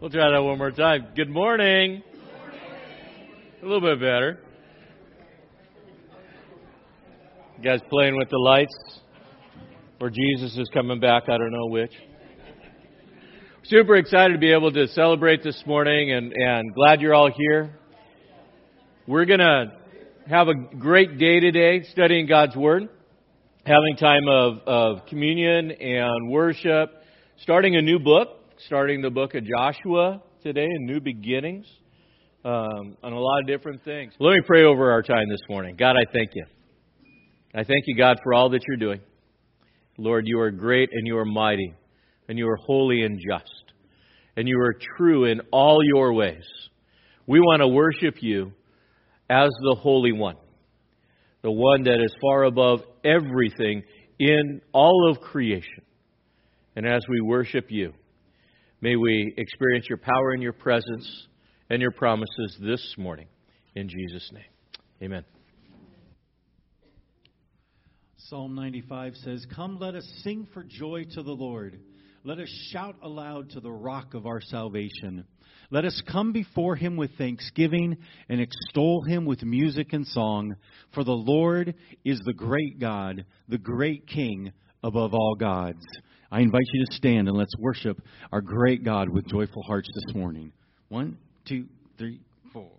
We'll try that one more time. Good morning. A little bit better. You guys playing with the lights? Or Jesus is coming back? I don't know which. Super excited to be able to celebrate this morning and, and glad you're all here. We're going to have a great day today studying God's Word, having time of, of communion and worship, starting a new book starting the book of Joshua today, and new beginnings, um, on a lot of different things. Let me pray over our time this morning. God, I thank you. I thank you, God, for all that you're doing. Lord, you are great and you are mighty, and you are holy and just, and you are true in all your ways. We want to worship you as the Holy One, the one that is far above everything in all of creation. And as we worship you, May we experience your power and your presence and your promises this morning. In Jesus' name. Amen. Psalm 95 says, Come, let us sing for joy to the Lord. Let us shout aloud to the rock of our salvation. Let us come before him with thanksgiving and extol him with music and song. For the Lord is the great God, the great King above all gods. I invite you to stand and let's worship our great God with joyful hearts this morning. One, two, three, four.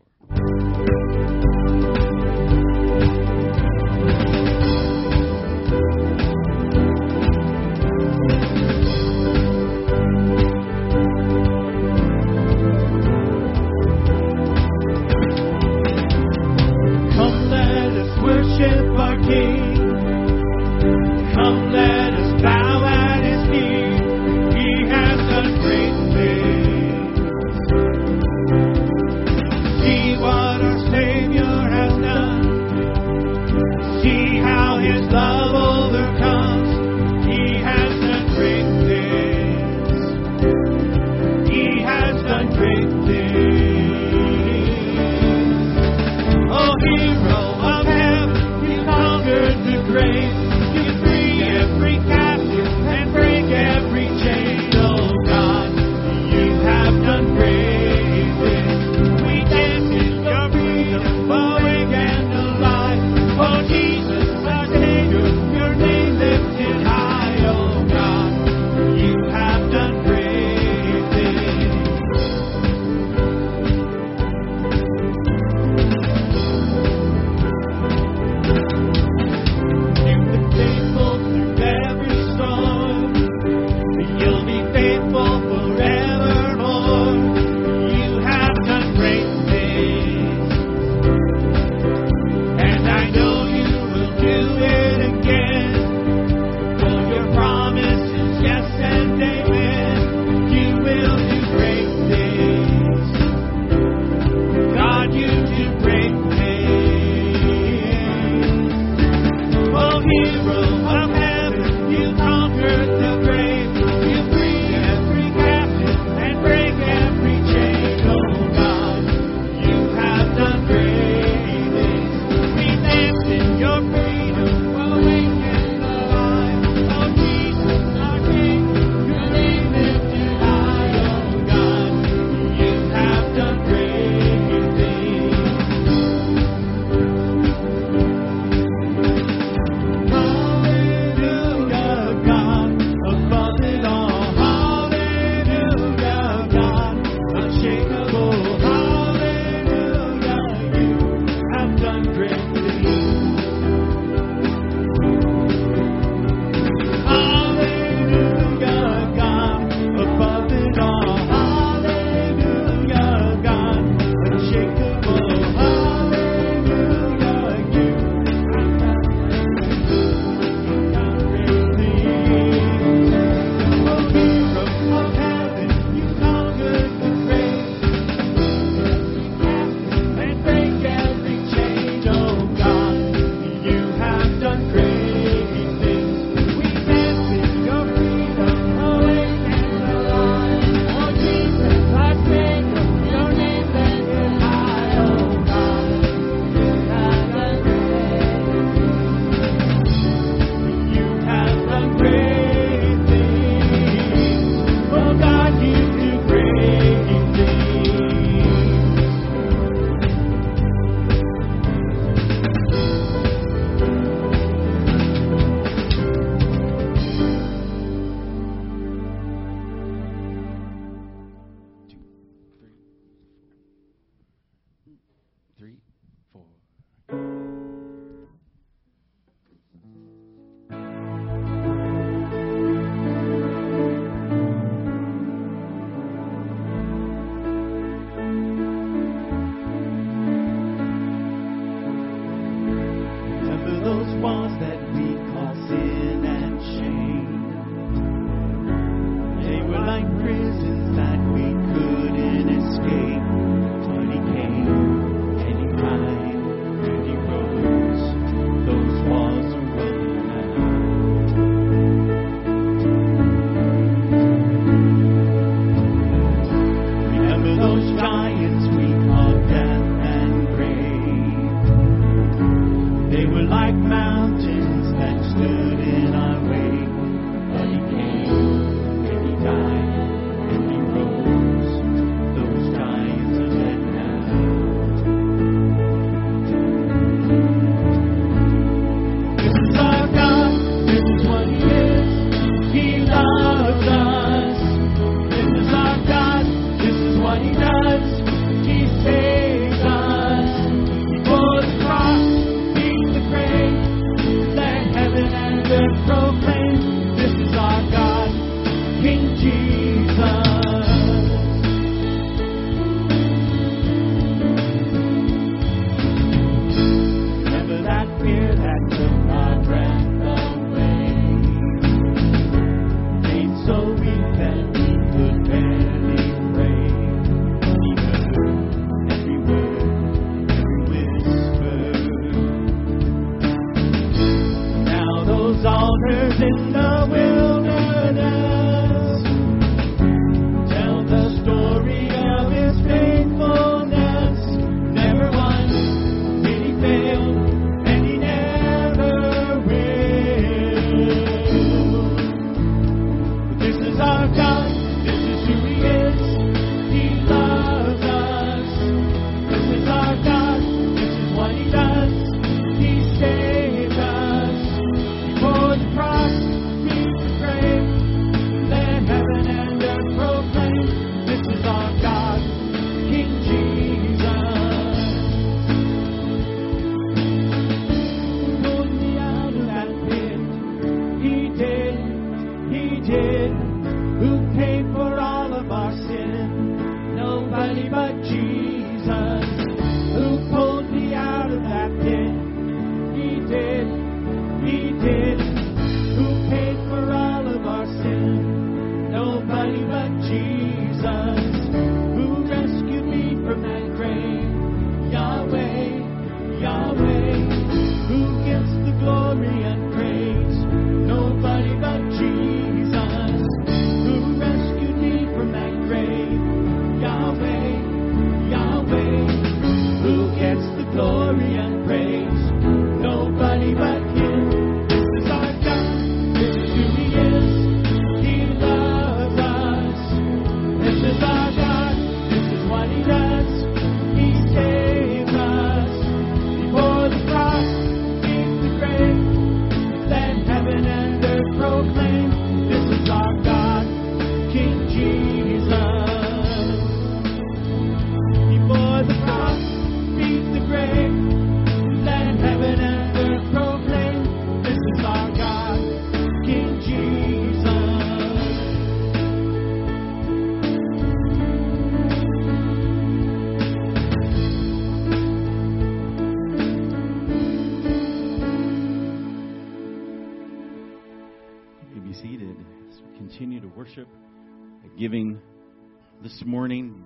Morning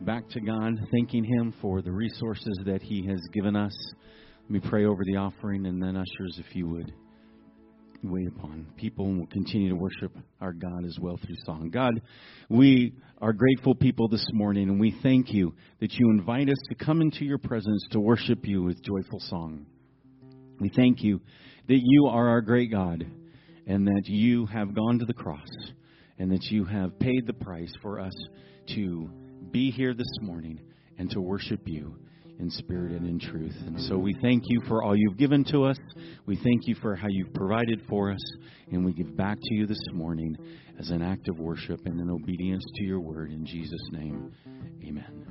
back to God, thanking Him for the resources that He has given us. Let me pray over the offering, and then, ushers, if you would wait upon people, and we'll continue to worship our God as well through song. God, we are grateful people this morning, and we thank you that you invite us to come into your presence to worship you with joyful song. We thank you that you are our great God and that you have gone to the cross and that you have paid the price for us to be here this morning and to worship you in spirit and in truth. And so we thank you for all you've given to us. We thank you for how you've provided for us. And we give back to you this morning as an act of worship and in obedience to your word. In Jesus' name, amen.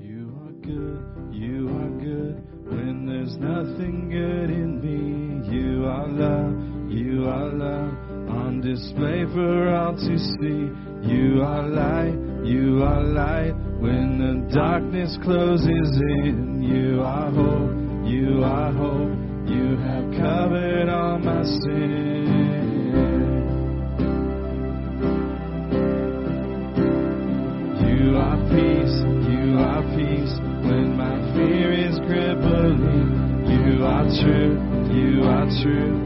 You are good, you are good. When there's nothing good in me, you are love, you are love display for all to see. You are light, you are light. When the darkness closes in, you are hope, you are hope. You have covered all my sin. You are peace, you are peace. When my fear is crippling, you are true, you are true.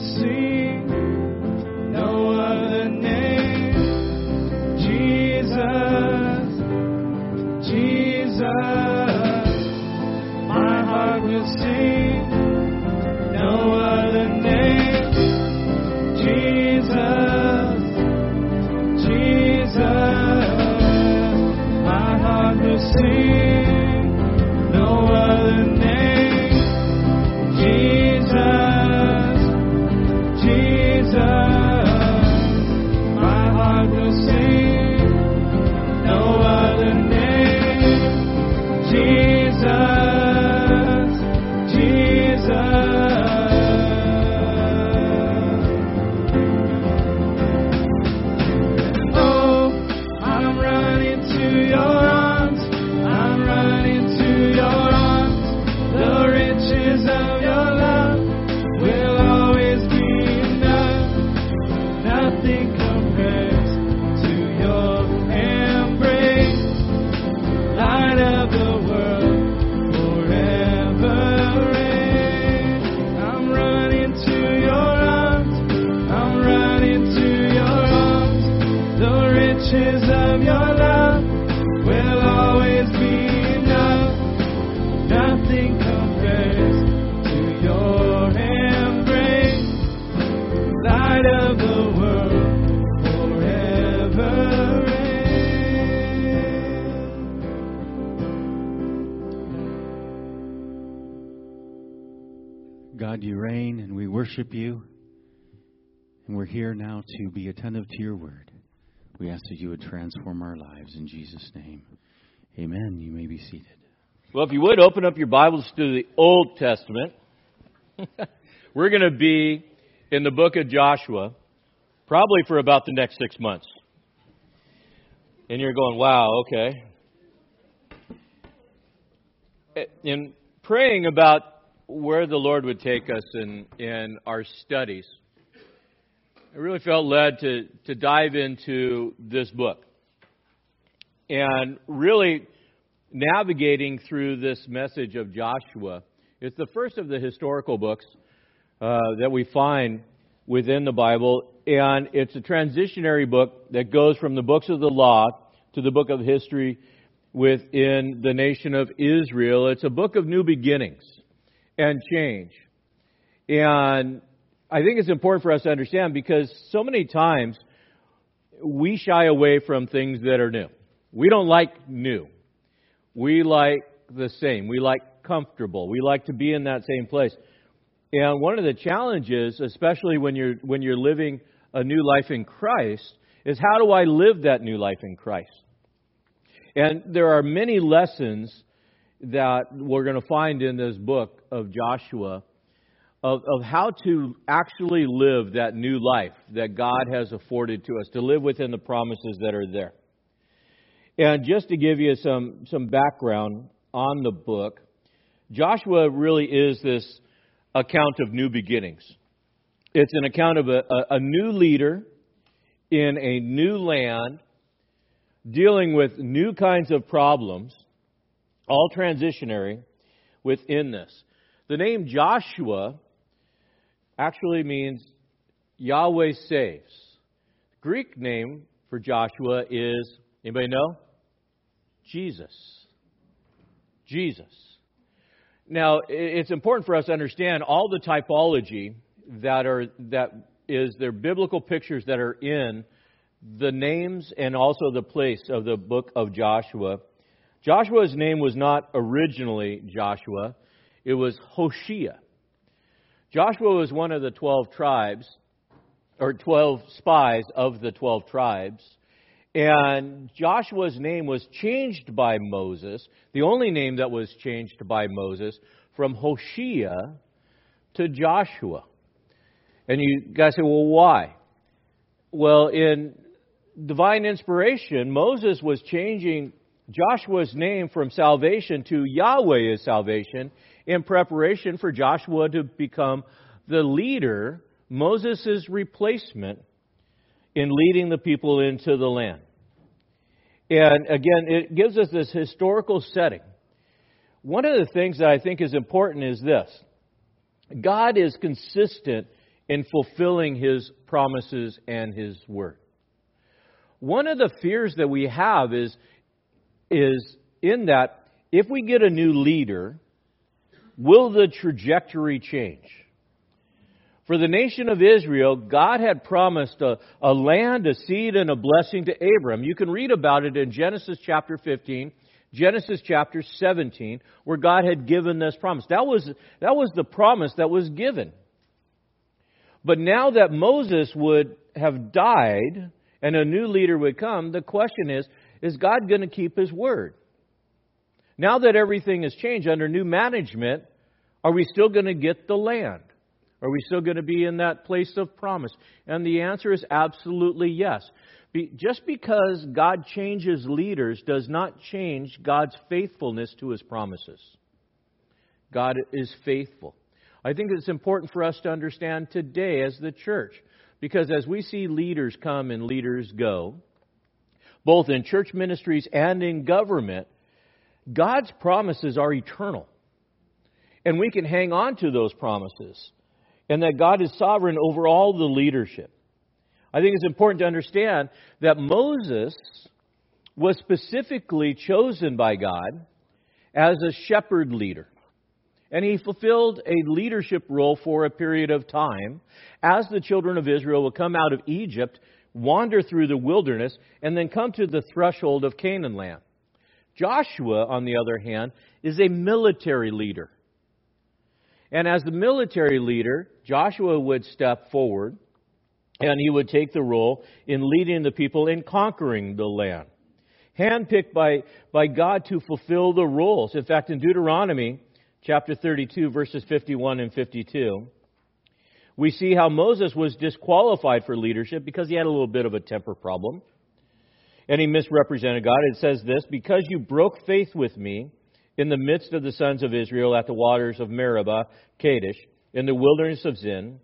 Heart to be attentive to your word. We ask that you would transform our lives in Jesus' name. Amen. You may be seated. Well, if you would open up your Bibles to the Old Testament, we're going to be in the book of Joshua probably for about the next six months. And you're going, wow, okay. In praying about where the Lord would take us in, in our studies, I really felt led to, to dive into this book. And really navigating through this message of Joshua. It's the first of the historical books uh, that we find within the Bible, and it's a transitionary book that goes from the books of the law to the book of history within the nation of Israel. It's a book of new beginnings and change. And I think it's important for us to understand because so many times we shy away from things that are new. We don't like new. We like the same. We like comfortable. We like to be in that same place. And one of the challenges, especially when you're when you're living a new life in Christ, is how do I live that new life in Christ? And there are many lessons that we're going to find in this book of Joshua of, of how to actually live that new life that God has afforded to us, to live within the promises that are there. And just to give you some, some background on the book, Joshua really is this account of new beginnings. It's an account of a, a, a new leader in a new land dealing with new kinds of problems, all transitionary within this. The name Joshua actually means Yahweh saves. Greek name for Joshua is, anybody know? Jesus. Jesus. Now, it's important for us to understand all the typology that are that is their biblical pictures that are in the names and also the place of the book of Joshua. Joshua's name was not originally Joshua, it was Hoshea. Joshua was one of the 12 tribes, or 12 spies of the 12 tribes. And Joshua's name was changed by Moses, the only name that was changed by Moses, from Hoshea to Joshua. And you guys say, well, why? Well, in divine inspiration, Moses was changing Joshua's name from salvation to Yahweh is salvation in preparation for Joshua to become the leader, Moses' replacement in leading the people into the land. And again, it gives us this historical setting. One of the things that I think is important is this God is consistent in fulfilling his promises and his word. One of the fears that we have is, is in that if we get a new leader, will the trajectory change? For the nation of Israel, God had promised a, a land, a seed, and a blessing to Abram. You can read about it in Genesis chapter 15, Genesis chapter 17, where God had given this promise. That was, that was the promise that was given. But now that Moses would have died and a new leader would come, the question is is God going to keep his word? Now that everything has changed under new management, are we still going to get the land? Are we still going to be in that place of promise? And the answer is absolutely yes. Be, just because God changes leaders does not change God's faithfulness to his promises. God is faithful. I think it's important for us to understand today as the church, because as we see leaders come and leaders go, both in church ministries and in government, God's promises are eternal. And we can hang on to those promises. And that God is sovereign over all the leadership. I think it's important to understand that Moses was specifically chosen by God as a shepherd leader. And he fulfilled a leadership role for a period of time as the children of Israel will come out of Egypt, wander through the wilderness, and then come to the threshold of Canaan land. Joshua, on the other hand, is a military leader. And as the military leader, Joshua would step forward and he would take the role in leading the people in conquering the land. Handpicked by, by God to fulfill the roles. In fact, in Deuteronomy chapter 32, verses 51 and 52, we see how Moses was disqualified for leadership because he had a little bit of a temper problem. And he misrepresented God. It says this Because you broke faith with me in the midst of the sons of Israel at the waters of Meribah, Kadesh, in the wilderness of Zin,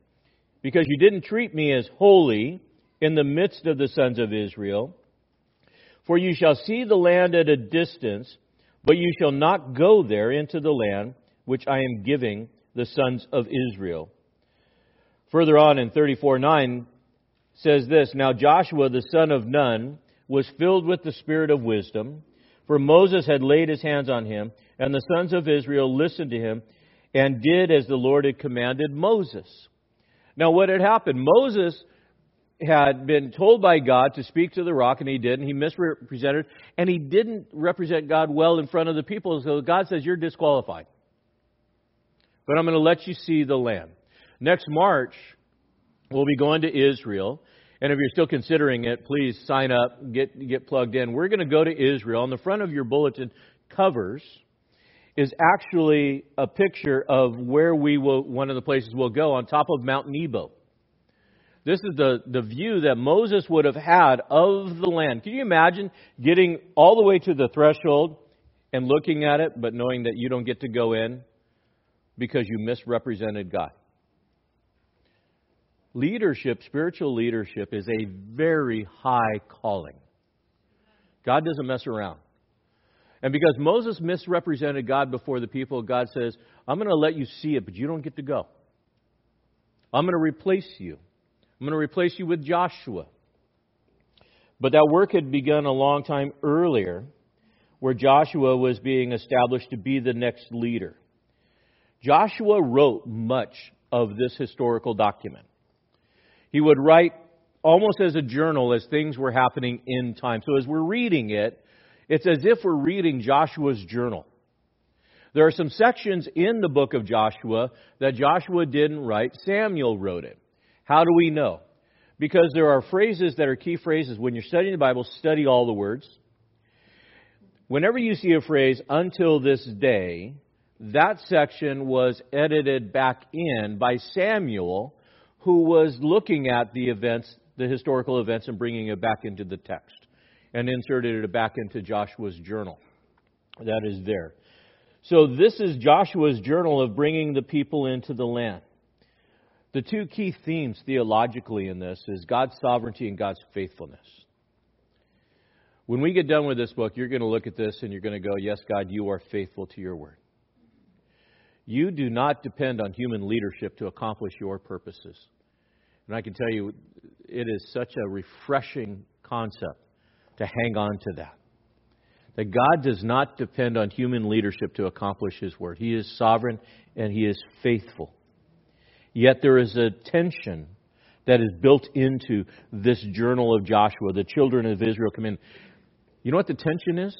because you didn't treat me as holy in the midst of the sons of Israel. For you shall see the land at a distance, but you shall not go there into the land which I am giving the sons of Israel. Further on in 34 9 says this Now Joshua the son of Nun was filled with the spirit of wisdom, for Moses had laid his hands on him, and the sons of Israel listened to him and did as the Lord had commanded Moses. Now, what had happened? Moses had been told by God to speak to the rock, and he did, and he misrepresented, and he didn't represent God well in front of the people. So God says, You're disqualified. But I'm going to let you see the land. Next March, we'll be going to Israel. And if you're still considering it, please sign up, get, get plugged in. We're going to go to Israel. On the front of your bulletin covers is actually a picture of where we will, one of the places we'll go on top of Mount Nebo. This is the, the view that Moses would have had of the land. Can you imagine getting all the way to the threshold and looking at it, but knowing that you don't get to go in because you misrepresented God? Leadership, spiritual leadership, is a very high calling. God doesn't mess around. And because Moses misrepresented God before the people, God says, I'm going to let you see it, but you don't get to go. I'm going to replace you. I'm going to replace you with Joshua. But that work had begun a long time earlier, where Joshua was being established to be the next leader. Joshua wrote much of this historical document. He would write almost as a journal as things were happening in time. So as we're reading it, it's as if we're reading Joshua's journal. There are some sections in the book of Joshua that Joshua didn't write, Samuel wrote it. How do we know? Because there are phrases that are key phrases. When you're studying the Bible, study all the words. Whenever you see a phrase, until this day, that section was edited back in by Samuel, who was looking at the events, the historical events, and bringing it back into the text and inserted it back into Joshua's journal. That is there. So this is Joshua's journal of bringing the people into the land. The two key themes theologically in this is God's sovereignty and God's faithfulness. When we get done with this book, you're going to look at this and you're going to go, Yes, God, you are faithful to your word. You do not depend on human leadership to accomplish your purposes. And I can tell you, it is such a refreshing concept to hang on to that. That God does not depend on human leadership to accomplish His word. He is sovereign and He is faithful. Yet there is a tension that is built into this journal of Joshua. The children of Israel come in. You know what the tension is?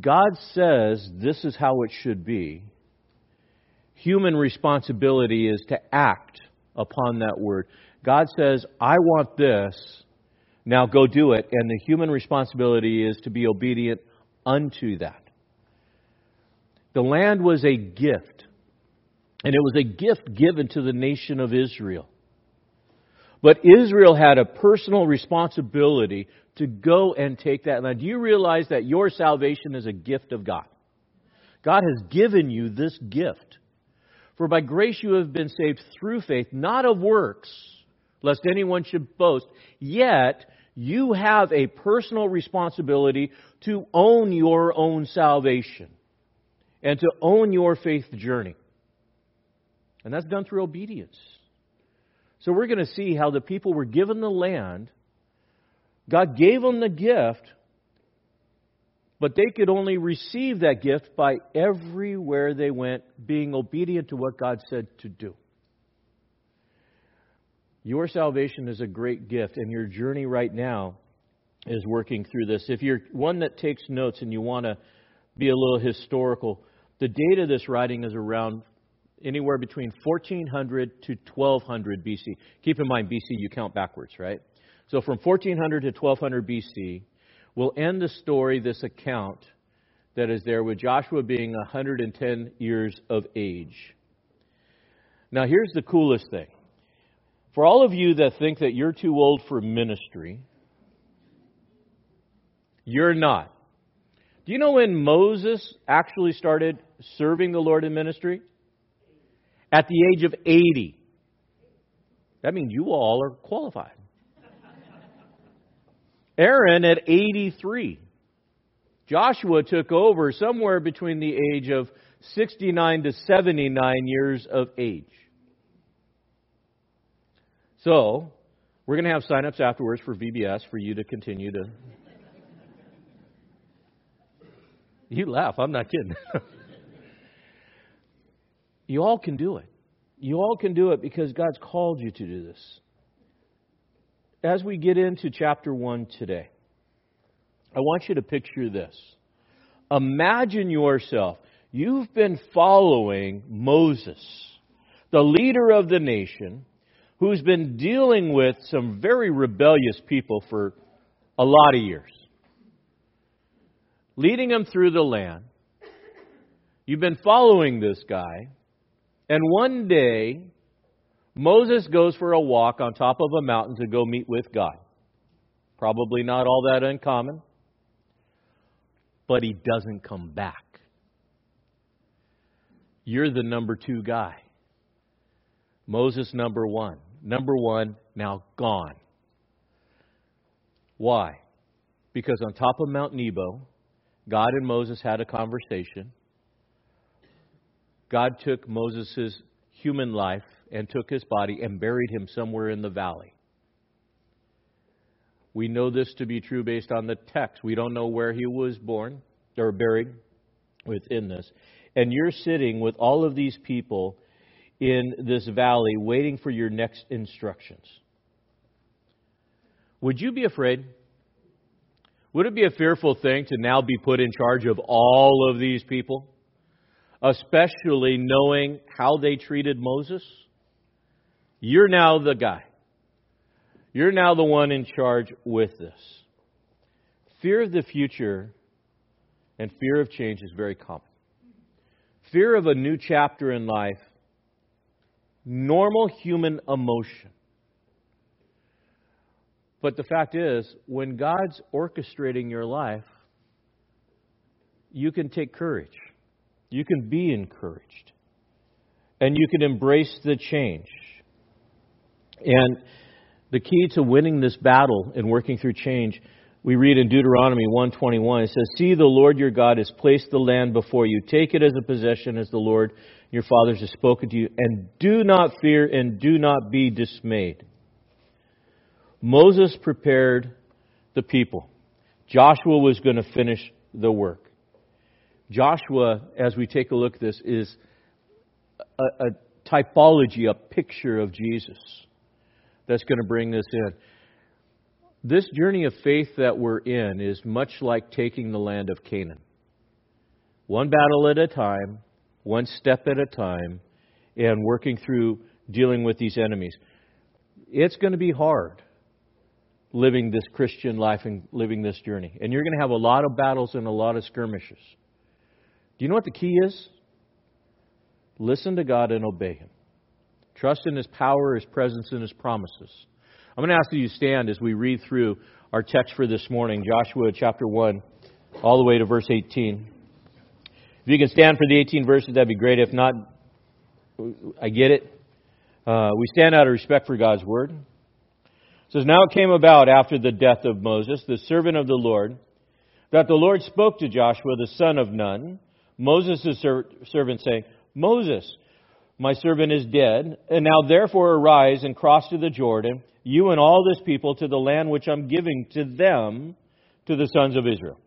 God says this is how it should be. Human responsibility is to act upon that word. God says, I want this, now go do it. And the human responsibility is to be obedient unto that. The land was a gift, and it was a gift given to the nation of Israel. But Israel had a personal responsibility to go and take that land. Do you realize that your salvation is a gift of God? God has given you this gift. For by grace you have been saved through faith, not of works, lest anyone should boast. Yet you have a personal responsibility to own your own salvation and to own your faith journey. And that's done through obedience. So we're going to see how the people were given the land. God gave them the gift, but they could only receive that gift by everywhere they went being obedient to what God said to do. Your salvation is a great gift, and your journey right now is working through this. If you're one that takes notes and you want to be a little historical, the date of this writing is around anywhere between 1400 to 1200 BC. Keep in mind, BC, you count backwards, right? So from 1400 to 1200 BC, we'll end the story, this account that is there with Joshua being 110 years of age. Now, here's the coolest thing for all of you that think that you're too old for ministry, you're not. Do you know when Moses actually started serving the Lord in ministry? At the age of 80. That means you all are qualified. Aaron at 83. Joshua took over somewhere between the age of 69 to 79 years of age. So, we're going to have sign-ups afterwards for VBS for you to continue to. You laugh. I'm not kidding. you all can do it. You all can do it because God's called you to do this. As we get into chapter 1 today, I want you to picture this. Imagine yourself. You've been following Moses, the leader of the nation who's been dealing with some very rebellious people for a lot of years, leading them through the land, You've been following this guy, and one day Moses goes for a walk on top of a mountain to go meet with God. Probably not all that uncommon, but he doesn't come back. You're the number two guy. Moses, number one. Number one, now gone. Why? Because on top of Mount Nebo, God and Moses had a conversation. God took Moses' human life and took his body and buried him somewhere in the valley. We know this to be true based on the text. We don't know where he was born or buried within this. And you're sitting with all of these people in this valley waiting for your next instructions. Would you be afraid? Would it be a fearful thing to now be put in charge of all of these people? Especially knowing how they treated Moses? You're now the guy. You're now the one in charge with this. Fear of the future and fear of change is very common. Fear of a new chapter in life, normal human emotion. But the fact is, when God's orchestrating your life, you can take courage. You can be encouraged. And you can embrace the change. And the key to winning this battle and working through change, we read in Deuteronomy 121, it says, See, the Lord your God has placed the land before you. Take it as a possession as the Lord your fathers has spoken to you. And do not fear and do not be dismayed. Moses prepared the people. Joshua was going to finish the work. Joshua, as we take a look at this, is a, a typology, a picture of Jesus that's going to bring this in. This journey of faith that we're in is much like taking the land of Canaan. One battle at a time, one step at a time, and working through dealing with these enemies. It's going to be hard living this Christian life and living this journey. And you're going to have a lot of battles and a lot of skirmishes. Do you know what the key is? Listen to God and obey Him. Trust in His power, His presence, and His promises. I'm going to ask that you stand as we read through our text for this morning, Joshua chapter 1, all the way to verse 18. If you can stand for the 18 verses, that'd be great. If not, I get it. Uh, we stand out of respect for God's word. It says, Now it came about after the death of Moses, the servant of the Lord, that the Lord spoke to Joshua, the son of Nun, Moses' servant, saying, Moses, my servant is dead. And now therefore arise and cross to the Jordan, you and all this people, to the land which I'm giving to them, to the sons of Israel.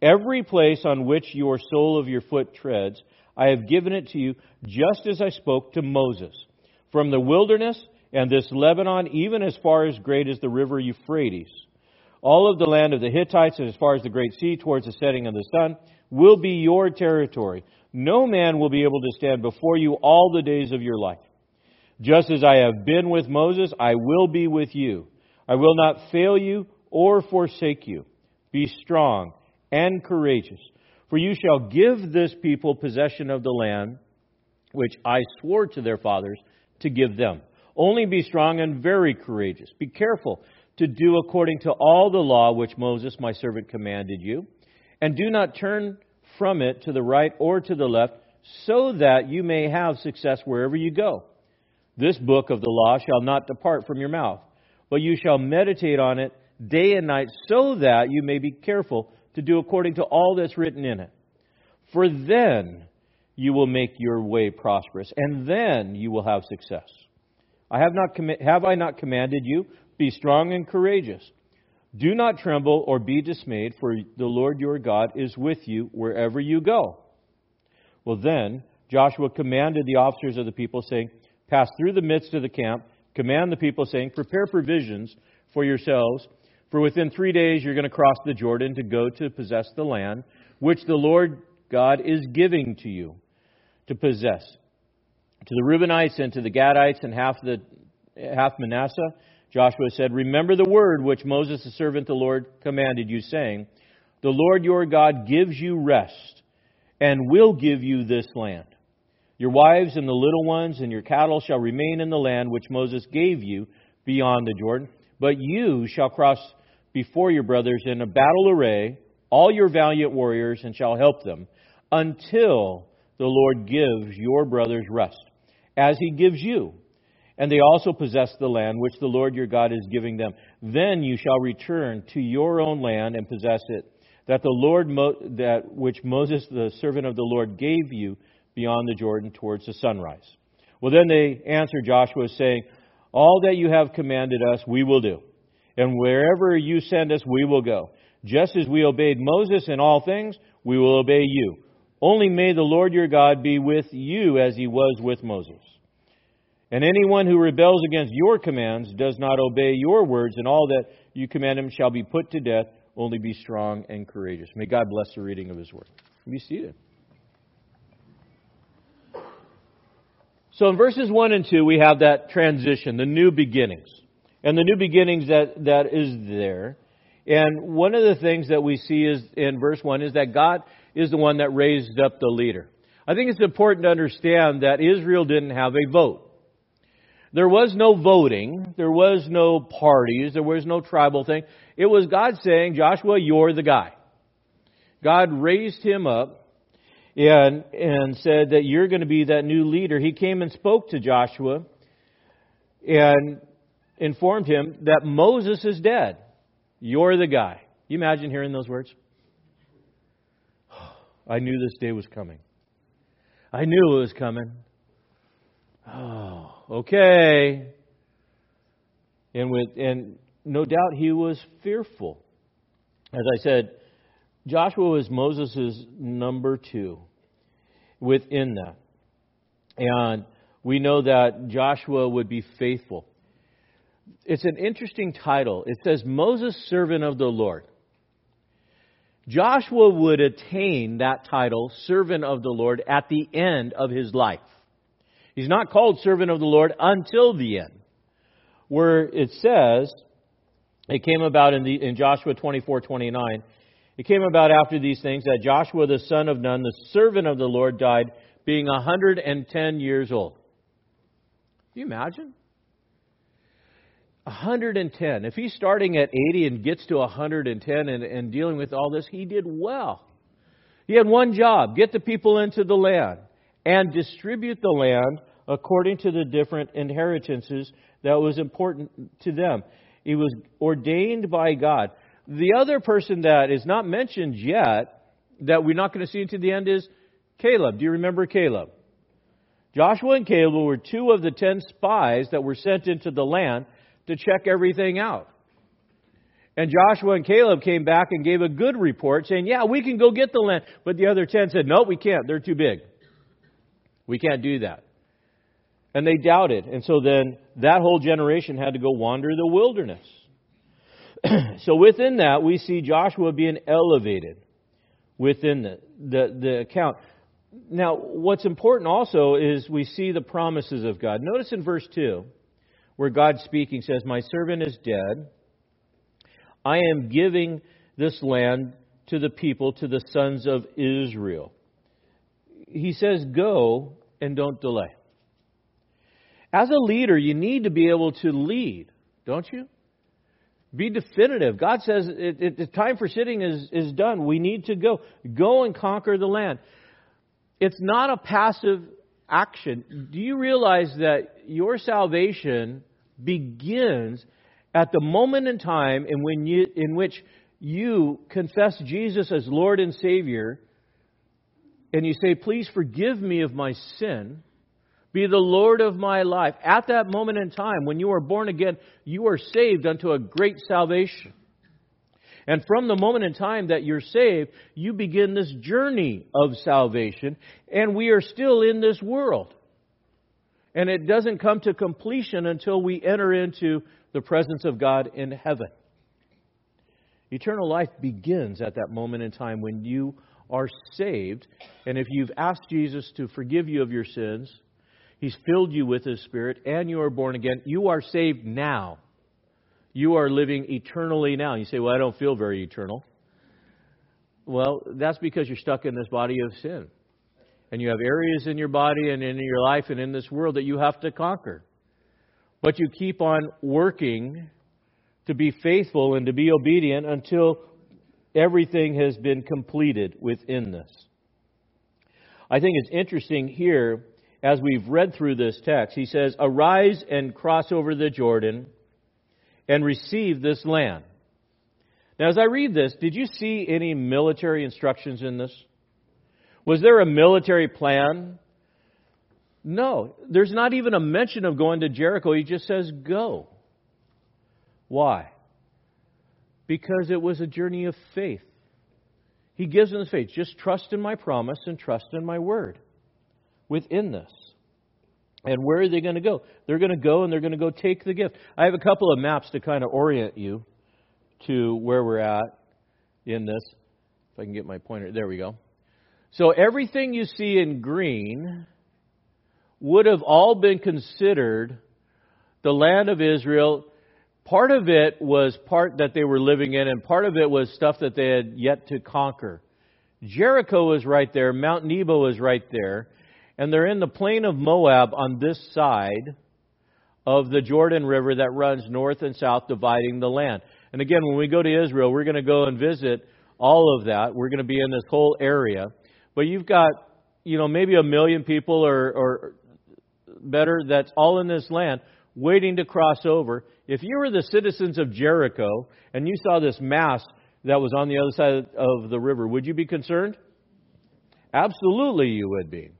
Every place on which your sole of your foot treads, I have given it to you, just as I spoke to Moses. From the wilderness and this Lebanon, even as far as great as the river Euphrates, all of the land of the Hittites, and as far as the great sea towards the setting of the sun, will be your territory. No man will be able to stand before you all the days of your life. Just as I have been with Moses, I will be with you. I will not fail you or forsake you. Be strong and courageous, for you shall give this people possession of the land which I swore to their fathers to give them. Only be strong and very courageous. Be careful to do according to all the law which Moses, my servant, commanded you. And do not turn from it to the right or to the left, so that you may have success wherever you go. This book of the law shall not depart from your mouth, but you shall meditate on it day and night, so that you may be careful to do according to all that's written in it. For then you will make your way prosperous, and then you will have success. I have not com- have I not commanded you? Be strong and courageous. Do not tremble or be dismayed, for the Lord your God is with you wherever you go. Well, then Joshua commanded the officers of the people, saying, Pass through the midst of the camp, command the people, saying, Prepare provisions for yourselves, for within three days you're going to cross the Jordan to go to possess the land, which the Lord God is giving to you to possess. To the Reubenites and to the Gadites and half the half Manasseh, Joshua said, Remember the word which Moses, the servant of the Lord, commanded you, saying, The Lord your God gives you rest and will give you this land. Your wives and the little ones and your cattle shall remain in the land which Moses gave you beyond the Jordan. But you shall cross before your brothers in a battle array, all your valiant warriors, and shall help them, until the Lord gives your brothers rest, as he gives you. And they also possess the land which the Lord your God is giving them. Then you shall return to your own land and possess it, that the Lord Mo- that which Moses the servant of the Lord gave you beyond the Jordan towards the sunrise. Well, then they answered Joshua, saying, All that you have commanded us, we will do. And wherever you send us, we will go. Just as we obeyed Moses in all things, we will obey you. Only may the Lord your God be with you as he was with Moses. And anyone who rebels against your commands, does not obey your words, and all that you command him shall be put to death. Only be strong and courageous. May God bless the reading of his word. Be seated. So in verses 1 and 2, we have that transition, the new beginnings. And the new beginnings that, that is there. And one of the things that we see is in verse 1 is that God is the one that raised up the leader. I think it's important to understand that Israel didn't have a vote. There was no voting. There was no parties. There was no tribal thing. It was God saying, Joshua, you're the guy. God raised him up and, and said that you're going to be that new leader. He came and spoke to Joshua and informed him that Moses is dead. You're the guy. You imagine hearing those words? I knew this day was coming. I knew it was coming. Oh, okay. And with and no doubt he was fearful. As I said, Joshua was Moses' number two within that. And we know that Joshua would be faithful. It's an interesting title. It says, Moses, servant of the Lord. Joshua would attain that title, servant of the Lord, at the end of his life. He's not called servant of the Lord until the end, where it says, it came about in, the, in Joshua 24 29. It came about after these things that Joshua the son of Nun, the servant of the Lord, died, being a 110 years old. Can you imagine? 110. If he's starting at 80 and gets to 110 and, and dealing with all this, he did well. He had one job get the people into the land and distribute the land according to the different inheritances that was important to them. He was ordained by God. The other person that is not mentioned yet, that we're not going to see until the end, is Caleb. Do you remember Caleb? Joshua and Caleb were two of the ten spies that were sent into the land to check everything out. And Joshua and Caleb came back and gave a good report saying, Yeah, we can go get the land. But the other ten said, No, we can't. They're too big. We can't do that. And they doubted. And so then that whole generation had to go wander the wilderness. so within that, we see Joshua being elevated within the, the, the account. Now, what's important also is we see the promises of God. Notice in verse 2 where God speaking says, My servant is dead. I am giving this land to the people, to the sons of Israel. He says, Go and don't delay. As a leader, you need to be able to lead, don't you? Be definitive. God says it, it, the time for sitting is, is done. We need to go. Go and conquer the land. It's not a passive action. Do you realize that your salvation begins at the moment in time in, when you, in which you confess Jesus as Lord and Savior and you say, Please forgive me of my sin? Be the Lord of my life. At that moment in time, when you are born again, you are saved unto a great salvation. And from the moment in time that you're saved, you begin this journey of salvation, and we are still in this world. And it doesn't come to completion until we enter into the presence of God in heaven. Eternal life begins at that moment in time when you are saved. And if you've asked Jesus to forgive you of your sins, He's filled you with His Spirit, and you are born again. You are saved now. You are living eternally now. You say, Well, I don't feel very eternal. Well, that's because you're stuck in this body of sin. And you have areas in your body and in your life and in this world that you have to conquer. But you keep on working to be faithful and to be obedient until everything has been completed within this. I think it's interesting here, as we've read through this text, he says, Arise and cross over the Jordan and receive this land. Now, as I read this, did you see any military instructions in this? Was there a military plan? No. There's not even a mention of going to Jericho. He just says, go. Why? Because it was a journey of faith. He gives them the faith. Just trust in my promise and trust in my word within this. And where are they going to go? They're going to go and they're going to go take the gift. I have a couple of maps to kind of orient you to where we're at in this. If I can get my pointer. There we go. So everything you see in green would have all been considered the land of Israel. Part of it was part that they were living in, and part of it was stuff that they had yet to conquer. Jericho was right there, Mount Nebo was right there, and they're in the plain of Moab on this side of the Jordan River that runs north and south, dividing the land. And again, when we go to Israel, we're going to go and visit all of that. We're going to be in this whole area. But you've got, you know, maybe a million people or, or better that's all in this land waiting to cross over. If you were the citizens of Jericho and you saw this mass that was on the other side of the river, would you be concerned? Absolutely, you would be.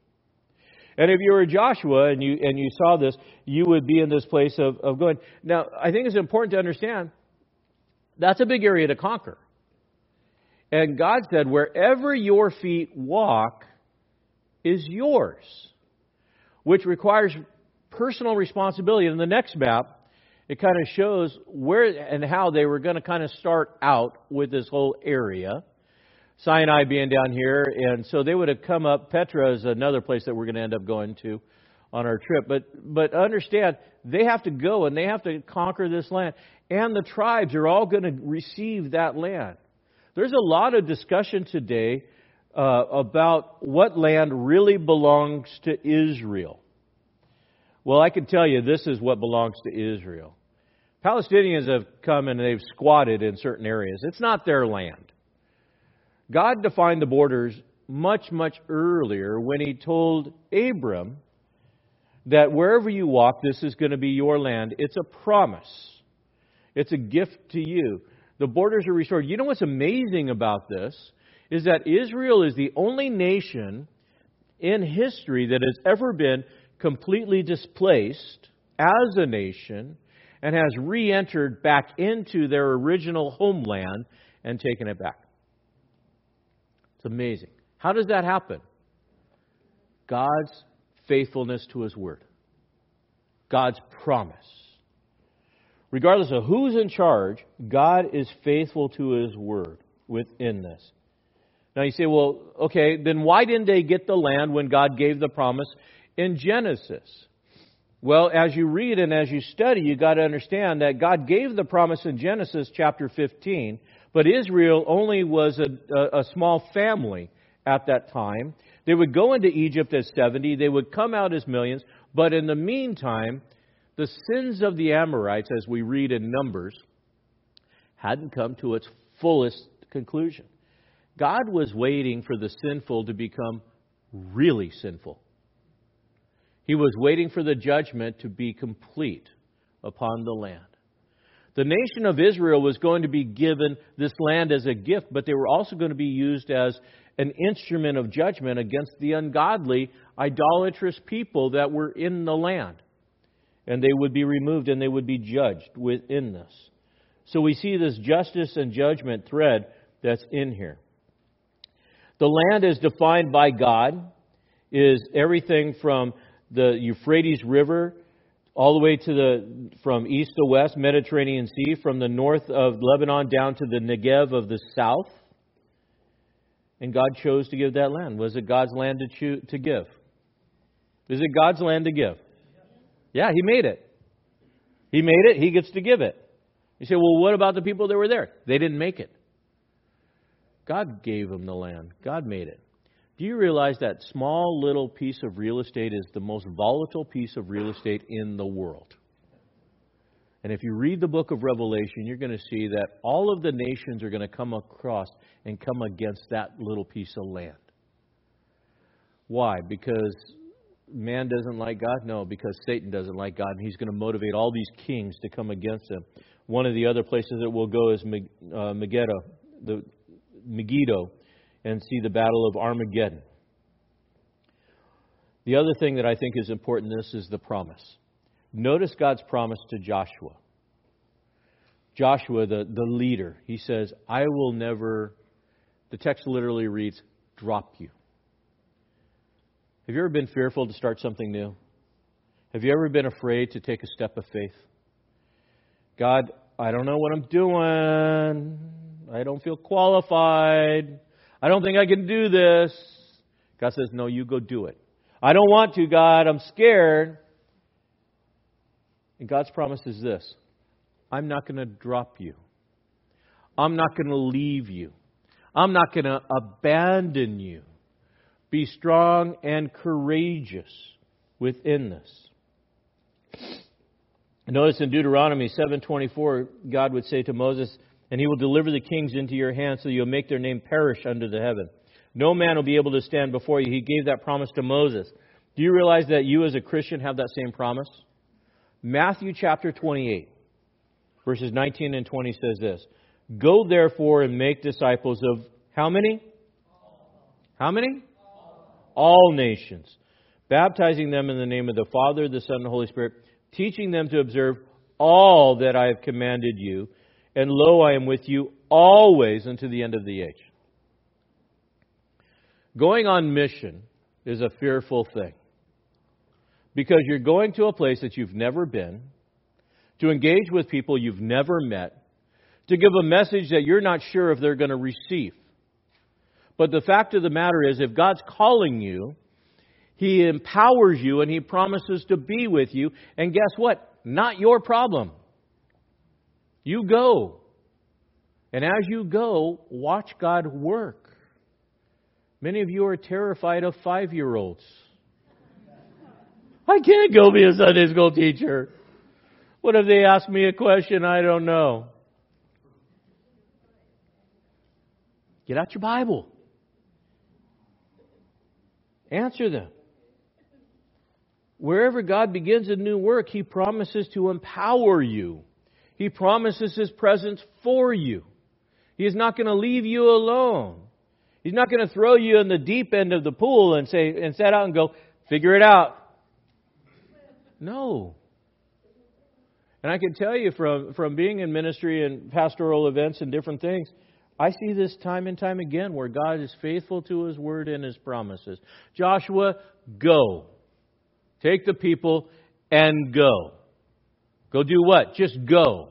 And if you were Joshua and you and you saw this, you would be in this place of, of going. Now, I think it's important to understand that's a big area to conquer. And God said, wherever your feet walk is yours, which requires personal responsibility. In the next map, it kind of shows where and how they were going to kind of start out with this whole area. Sinai being down here, and so they would have come up. Petra is another place that we're going to end up going to on our trip. But but understand, they have to go and they have to conquer this land, and the tribes are all going to receive that land. There's a lot of discussion today uh, about what land really belongs to Israel. Well, I can tell you this is what belongs to Israel. Palestinians have come and they've squatted in certain areas. It's not their land. God defined the borders much, much earlier when He told Abram that wherever you walk, this is going to be your land. It's a promise, it's a gift to you. The borders are restored. You know what's amazing about this? Is that Israel is the only nation in history that has ever been completely displaced as a nation and has re entered back into their original homeland and taken it back. Amazing. How does that happen? God's faithfulness to His Word, God's promise regardless of who's in charge, God is faithful to His word within this. Now you say, well, okay, then why didn't they get the land when God gave the promise in Genesis? Well, as you read and as you study, you got to understand that God gave the promise in Genesis chapter 15, but Israel only was a, a, a small family at that time. They would go into Egypt as 70, they would come out as millions, but in the meantime, the sins of the Amorites, as we read in Numbers, hadn't come to its fullest conclusion. God was waiting for the sinful to become really sinful. He was waiting for the judgment to be complete upon the land. The nation of Israel was going to be given this land as a gift, but they were also going to be used as an instrument of judgment against the ungodly, idolatrous people that were in the land and they would be removed and they would be judged within this. So we see this justice and judgment thread that's in here. The land is defined by God, is everything from the Euphrates River all the way to the from east to west Mediterranean Sea, from the north of Lebanon down to the Negev of the south. And God chose to give that land. Was it God's land to, choose, to give? Is it God's land to give? Yeah, he made it. He made it, he gets to give it. You say, well, what about the people that were there? They didn't make it. God gave them the land. God made it. Do you realize that small little piece of real estate is the most volatile piece of real estate in the world? And if you read the book of Revelation, you're going to see that all of the nations are going to come across and come against that little piece of land. Why? Because man doesn't like God? No, because Satan doesn't like God, and he's going to motivate all these kings to come against him. One of the other places that we'll go is uh, Megiddo, the Megiddo, and see the Battle of Armageddon. The other thing that I think is important in this is the promise. Notice God's promise to Joshua. Joshua, the, the leader, he says, I will never, the text literally reads, drop you. Have you ever been fearful to start something new? Have you ever been afraid to take a step of faith? God, I don't know what I'm doing. I don't feel qualified. I don't think I can do this. God says, No, you go do it. I don't want to, God. I'm scared. And God's promise is this I'm not going to drop you. I'm not going to leave you. I'm not going to abandon you. Be strong and courageous within this. Notice in Deuteronomy 7:24, God would say to Moses, "And he will deliver the kings into your hands, so you'll make their name perish under the heaven. No man will be able to stand before you." He gave that promise to Moses. Do you realize that you as a Christian have that same promise? Matthew chapter 28, verses 19 and 20 says this Go therefore and make disciples of how many? How many? All nations, baptizing them in the name of the Father, the Son, and the Holy Spirit, teaching them to observe all that I have commanded you. And lo, I am with you always unto the end of the age. Going on mission is a fearful thing because you're going to a place that you've never been, to engage with people you've never met, to give a message that you're not sure if they're going to receive. But the fact of the matter is, if God's calling you, He empowers you and He promises to be with you. And guess what? Not your problem. You go. And as you go, watch God work. Many of you are terrified of five year olds. I can't go be a Sunday school teacher. What if they ask me a question I don't know? Get out your Bible. Answer them. Wherever God begins a new work, He promises to empower you. He promises His presence for you. He is not going to leave you alone. He's not going to throw you in the deep end of the pool and say and set out and go, figure it out. No. And I can tell you from, from being in ministry and pastoral events and different things, I see this time and time again where God is faithful to His word and His promises. Joshua, go. Take the people and go. Go do what? Just go.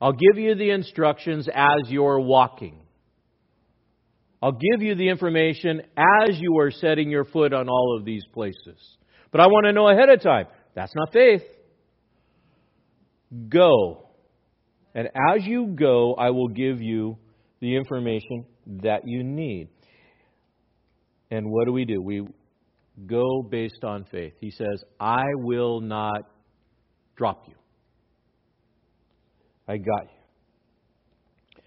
I'll give you the instructions as you're walking. I'll give you the information as you are setting your foot on all of these places. But I want to know ahead of time. That's not faith. Go. And as you go, I will give you the information that you need. And what do we do? We go based on faith. He says, I will not drop you. I got you.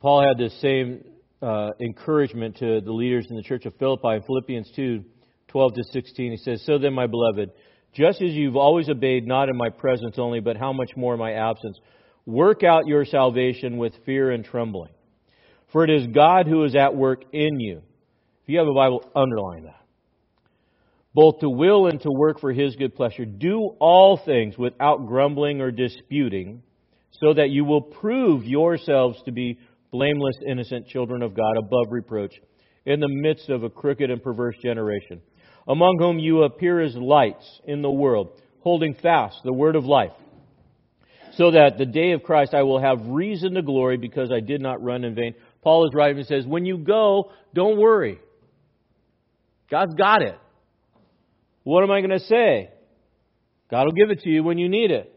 Paul had this same uh, encouragement to the leaders in the church of Philippi in Philippians 2 12 to 16. He says, So then, my beloved, just as you've always obeyed, not in my presence only, but how much more in my absence, work out your salvation with fear and trembling. For it is God who is at work in you. If you have a Bible, underline that. Both to will and to work for his good pleasure. Do all things without grumbling or disputing, so that you will prove yourselves to be blameless, innocent children of God above reproach in the midst of a crooked and perverse generation among whom you appear as lights in the world, holding fast the word of life, so that the day of Christ I will have reason to glory because I did not run in vain. Paul is writing and says, When you go, don't worry. God's got it. What am I going to say? God will give it to you when you need it.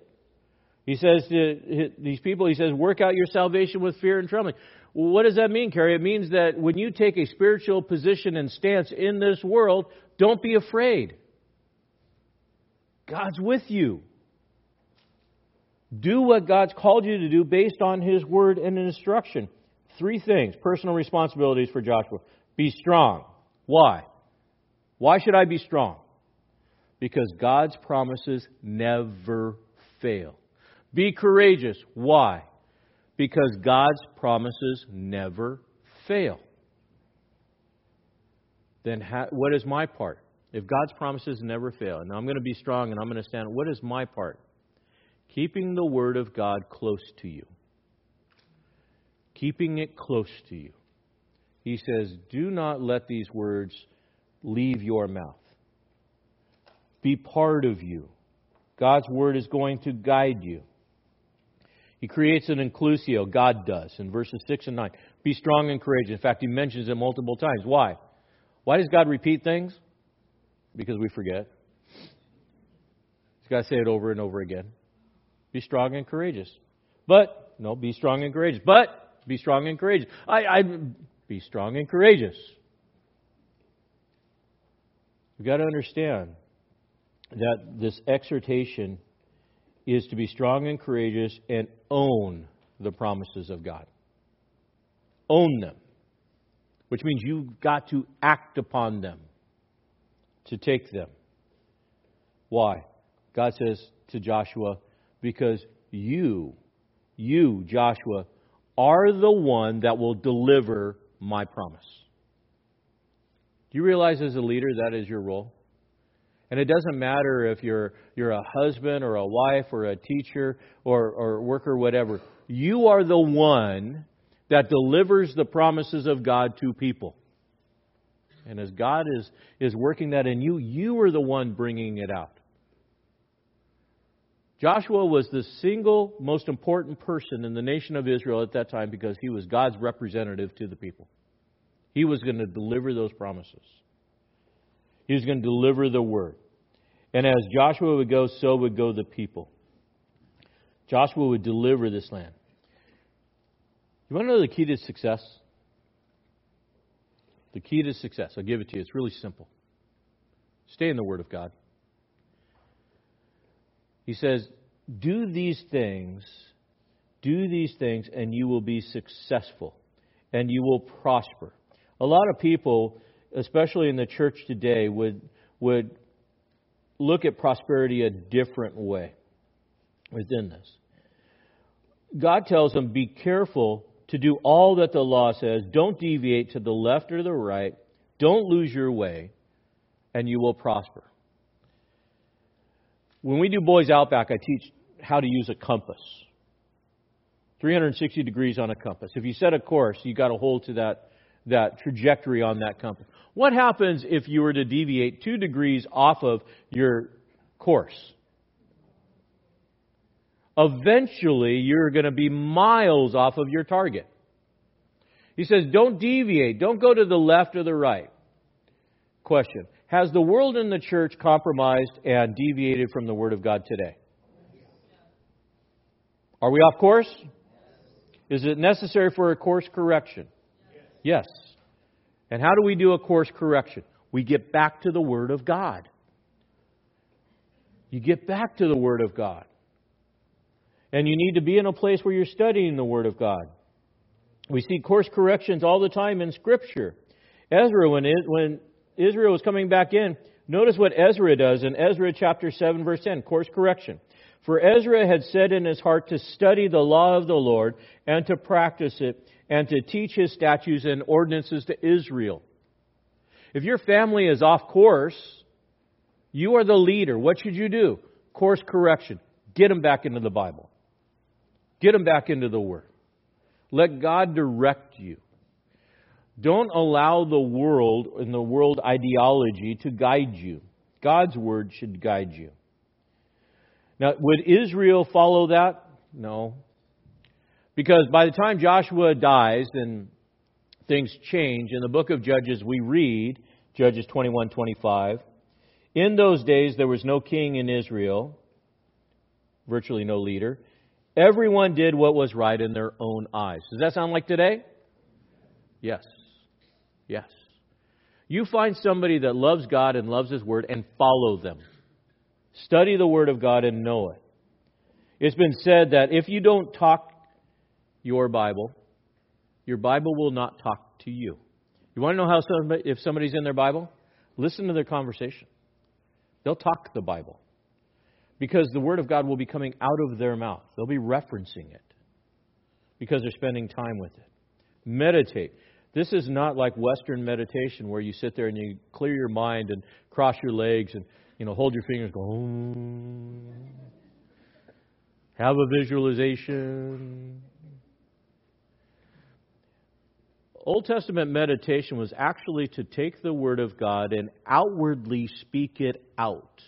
He says to these people, he says, work out your salvation with fear and trembling. What does that mean, Cary? It means that when you take a spiritual position and stance in this world, don't be afraid. God's with you. Do what God's called you to do based on His word and instruction. Three things personal responsibilities for Joshua. Be strong. Why? Why should I be strong? Because God's promises never fail. Be courageous. Why? Because God's promises never fail. Then ha- what is my part? If God's promises never fail, and I'm going to be strong and I'm going to stand, what is my part? Keeping the Word of God close to you. Keeping it close to you. He says, Do not let these words leave your mouth. Be part of you. God's Word is going to guide you. He creates an inclusio, God does, in verses 6 and 9. Be strong and courageous. In fact, he mentions it multiple times. Why? Why does God repeat things? Because we forget. He's got to say it over and over again. Be strong and courageous. But, no, be strong and courageous. But, be strong and courageous. I, I be strong and courageous. We've got to understand that this exhortation is to be strong and courageous and own the promises of God. Own them, which means you've got to act upon them to take them. Why? God says to Joshua, because you, you, Joshua, are the one that will deliver my promise. Do you realize as a leader that is your role? And it doesn't matter if you're, you're a husband or a wife or a teacher or, or worker, whatever. You are the one that delivers the promises of God to people. And as God is, is working that in you, you are the one bringing it out. Joshua was the single most important person in the nation of Israel at that time because he was God's representative to the people. He was going to deliver those promises. He was going to deliver the word. And as Joshua would go, so would go the people. Joshua would deliver this land. You want to know the key to success? The key to success. I'll give it to you. It's really simple. Stay in the Word of God. He says, Do these things, do these things, and you will be successful, and you will prosper. A lot of people especially in the church today, would, would look at prosperity a different way within this. God tells them, be careful to do all that the law says. Don't deviate to the left or the right. Don't lose your way, and you will prosper. When we do Boys Outback, I teach how to use a compass. 360 degrees on a compass. If you set a course, you've got to hold to that, that trajectory on that compass. What happens if you were to deviate two degrees off of your course? Eventually, you're going to be miles off of your target. He says, don't deviate. Don't go to the left or the right. Question Has the world and the church compromised and deviated from the Word of God today? Are we off course? Is it necessary for a course correction? Yes. And how do we do a course correction? We get back to the Word of God. You get back to the Word of God. And you need to be in a place where you're studying the Word of God. We see course corrections all the time in Scripture. Ezra, when, when Israel was coming back in, notice what Ezra does in Ezra chapter 7, verse 10 course correction. For Ezra had said in his heart to study the law of the Lord and to practice it and to teach his statutes and ordinances to Israel. If your family is off course, you are the leader. What should you do? Course correction. Get them back into the Bible. Get them back into the Word. Let God direct you. Don't allow the world and the world ideology to guide you. God's Word should guide you. Now, would Israel follow that? No. Because by the time Joshua dies and things change, in the book of Judges we read, Judges 21 25, in those days there was no king in Israel, virtually no leader. Everyone did what was right in their own eyes. Does that sound like today? Yes. Yes. You find somebody that loves God and loves His Word and follow them. Study the Word of God and know it. It's been said that if you don't talk your Bible, your Bible will not talk to you. You want to know how somebody, if somebody's in their Bible? Listen to their conversation. They'll talk the Bible because the Word of God will be coming out of their mouth. They'll be referencing it because they're spending time with it. Meditate. This is not like Western meditation where you sit there and you clear your mind and cross your legs and you know hold your fingers, go. "Oh." Have a visualization. Old Testament meditation was actually to take the Word of God and outwardly speak it out,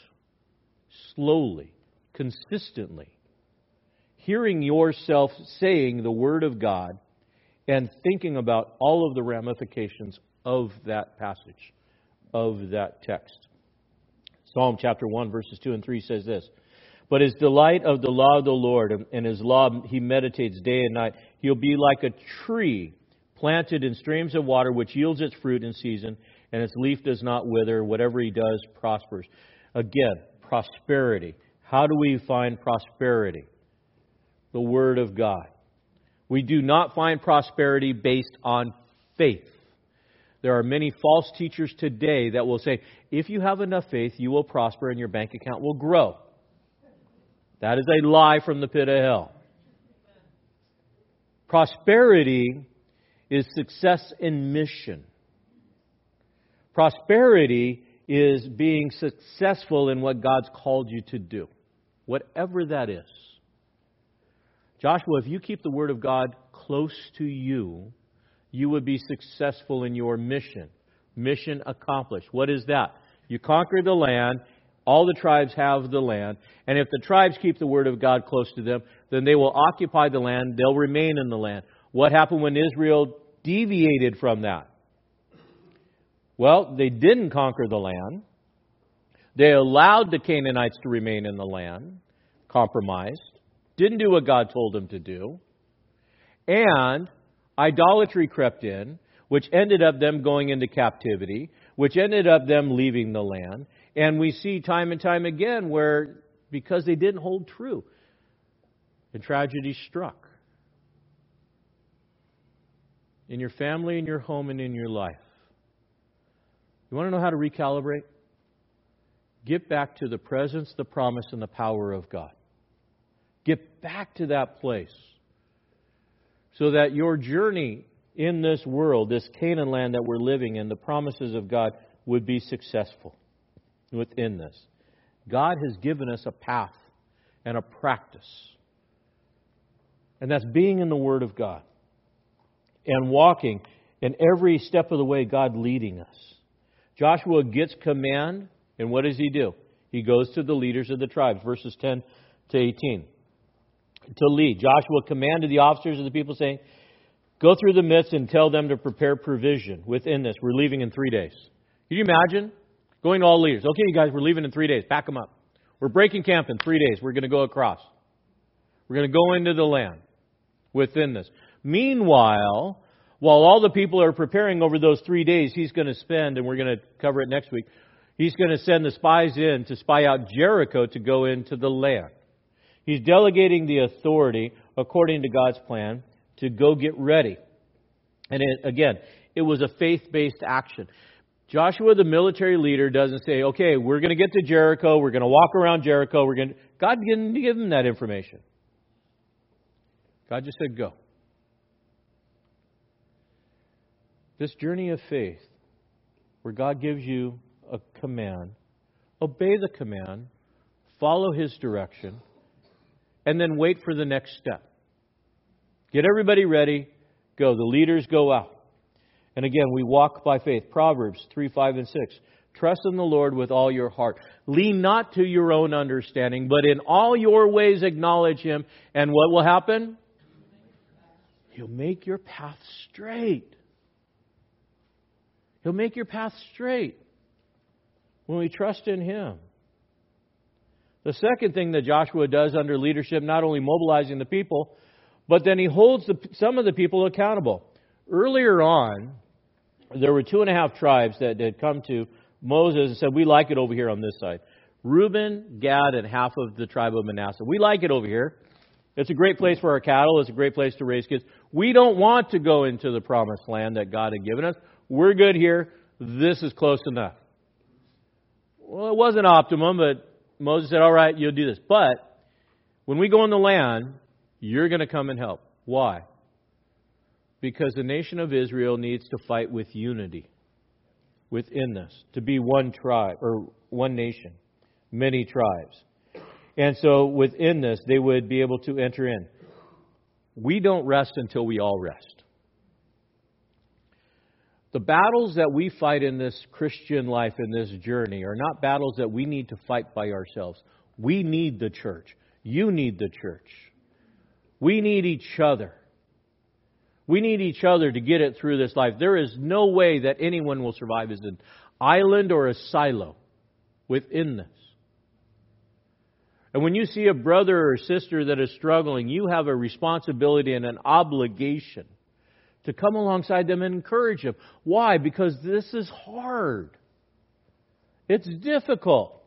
slowly, consistently. Hearing yourself saying the Word of God and thinking about all of the ramifications of that passage, of that text. Psalm chapter 1, verses 2 and 3 says this But his delight of the law of the Lord, and his law he meditates day and night, he'll be like a tree planted in streams of water, which yields its fruit in season, and its leaf does not wither. Whatever he does prospers. Again, prosperity. How do we find prosperity? The Word of God. We do not find prosperity based on faith. There are many false teachers today that will say, if you have enough faith, you will prosper and your bank account will grow. That is a lie from the pit of hell. Prosperity is success in mission. Prosperity is being successful in what God's called you to do, whatever that is. Joshua, if you keep the Word of God close to you, you would be successful in your mission. Mission accomplished. What is that? You conquer the land, all the tribes have the land, and if the tribes keep the Word of God close to them, then they will occupy the land, they'll remain in the land. What happened when Israel deviated from that? Well, they didn't conquer the land. They allowed the Canaanites to remain in the land, compromised, didn't do what God told them to do, and idolatry crept in, which ended up them going into captivity, which ended up them leaving the land. And we see time and time again where, because they didn't hold true, the tragedy struck in your family, in your home, and in your life. You want to know how to recalibrate? Get back to the presence, the promise, and the power of God. Get back to that place so that your journey in this world, this Canaan land that we're living in, the promises of God would be successful within this. God has given us a path and a practice. And that's being in the Word of God and walking and every step of the way, God leading us. Joshua gets command, and what does he do? He goes to the leaders of the tribes, verses 10 to 18. To lead. Joshua commanded the officers of the people, saying, Go through the midst and tell them to prepare provision within this. We're leaving in three days. Can you imagine? Going to all leaders. Okay, you guys, we're leaving in three days. Pack them up. We're breaking camp in three days. We're going to go across. We're going to go into the land within this. Meanwhile, while all the people are preparing over those three days, he's going to spend, and we're going to cover it next week, he's going to send the spies in to spy out Jericho to go into the land. He's delegating the authority, according to God's plan, to go get ready. And it, again, it was a faith based action. Joshua, the military leader, doesn't say, okay, we're going to get to Jericho, we're going to walk around Jericho, we're going to... God didn't give him that information. God just said, go. This journey of faith, where God gives you a command, obey the command, follow His direction, and then wait for the next step. Get everybody ready, go. The leaders go out. And again, we walk by faith. Proverbs 3, 5, and 6. Trust in the Lord with all your heart. Lean not to your own understanding, but in all your ways acknowledge Him. And what will happen? He'll make your path straight. He'll make your path straight when we trust in Him. The second thing that Joshua does under leadership, not only mobilizing the people, but then he holds the, some of the people accountable. Earlier on, there were two and a half tribes that had come to Moses and said, We like it over here on this side. Reuben, Gad, and half of the tribe of Manasseh. We like it over here. It's a great place for our cattle. It's a great place to raise kids. We don't want to go into the promised land that God had given us. We're good here. This is close enough. Well, it wasn't optimum, but Moses said, All right, you'll do this. But when we go in the land, you're going to come and help. Why? Because the nation of Israel needs to fight with unity within this, to be one tribe, or one nation, many tribes. And so within this, they would be able to enter in. We don't rest until we all rest. The battles that we fight in this Christian life, in this journey, are not battles that we need to fight by ourselves. We need the church. You need the church. We need each other. We need each other to get it through this life. There is no way that anyone will survive as an island or a silo within this. And when you see a brother or sister that is struggling, you have a responsibility and an obligation to come alongside them and encourage them. Why? Because this is hard. It's difficult.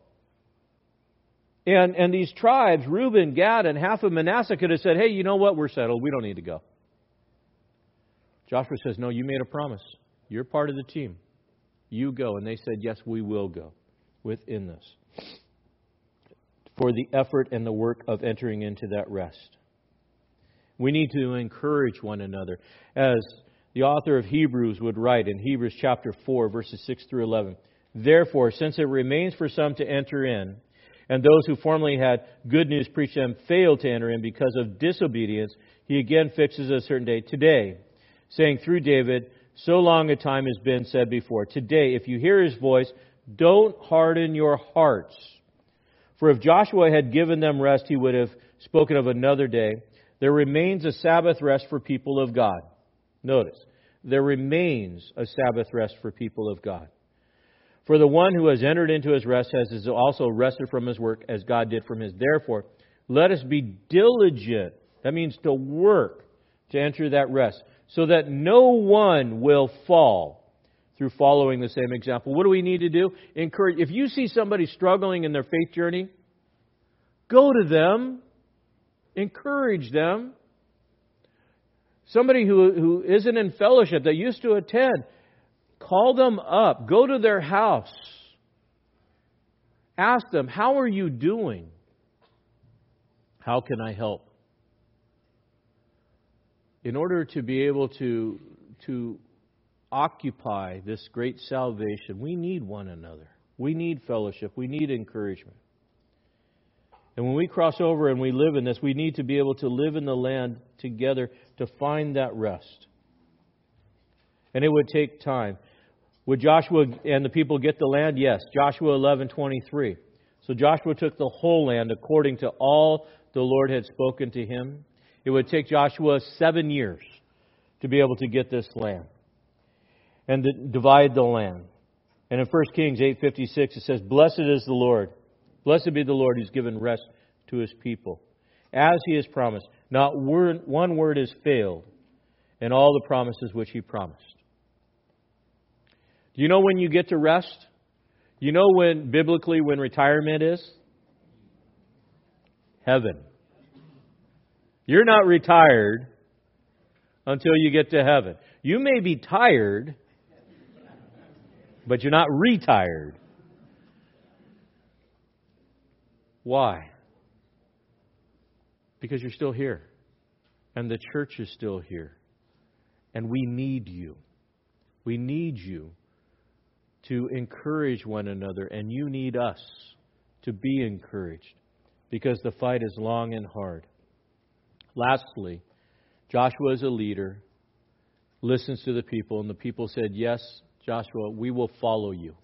And, and these tribes, Reuben, Gad, and half of Manasseh could have said, hey, you know what? We're settled. We don't need to go. Joshua says, no, you made a promise. You're part of the team. You go. And they said, yes, we will go within this for the effort and the work of entering into that rest. We need to encourage one another. As the author of Hebrews would write in Hebrews chapter 4, verses 6 through 11. Therefore, since it remains for some to enter in, and those who formerly had good news preached to them failed to enter in because of disobedience, he again fixes a certain day, today, saying through David, so long a time has been said before. Today, if you hear his voice, don't harden your hearts. For if Joshua had given them rest, he would have spoken of another day. There remains a Sabbath rest for people of God. Notice, there remains a Sabbath rest for people of God. For the one who has entered into his rest has also rested from his work as God did from his. Therefore, let us be diligent. That means to work to enter that rest, so that no one will fall through following the same example. What do we need to do? Encourage. If you see somebody struggling in their faith journey, go to them, encourage them. Somebody who, who isn't in fellowship that used to attend, call them up, go to their house, ask them, How are you doing? How can I help? In order to be able to, to occupy this great salvation, we need one another. We need fellowship. We need encouragement. And when we cross over and we live in this, we need to be able to live in the land together to find that rest. And it would take time. Would Joshua and the people get the land? Yes. Joshua 11:23. So Joshua took the whole land according to all the Lord had spoken to him. It would take Joshua 7 years to be able to get this land and divide the land. And in 1 Kings 8:56 it says, "Blessed is the Lord. Blessed be the Lord who's given rest to his people, as he has promised. Not word, one word has failed in all the promises which he promised." Do you know when you get to rest? You know when biblically when retirement is? Heaven. You're not retired until you get to heaven. You may be tired but you're not retired. Why? Because you're still here. And the church is still here. And we need you. We need you to encourage one another, and you need us to be encouraged because the fight is long and hard. Lastly, Joshua is a leader, listens to the people, and the people said, Yes, Joshua, we will follow you.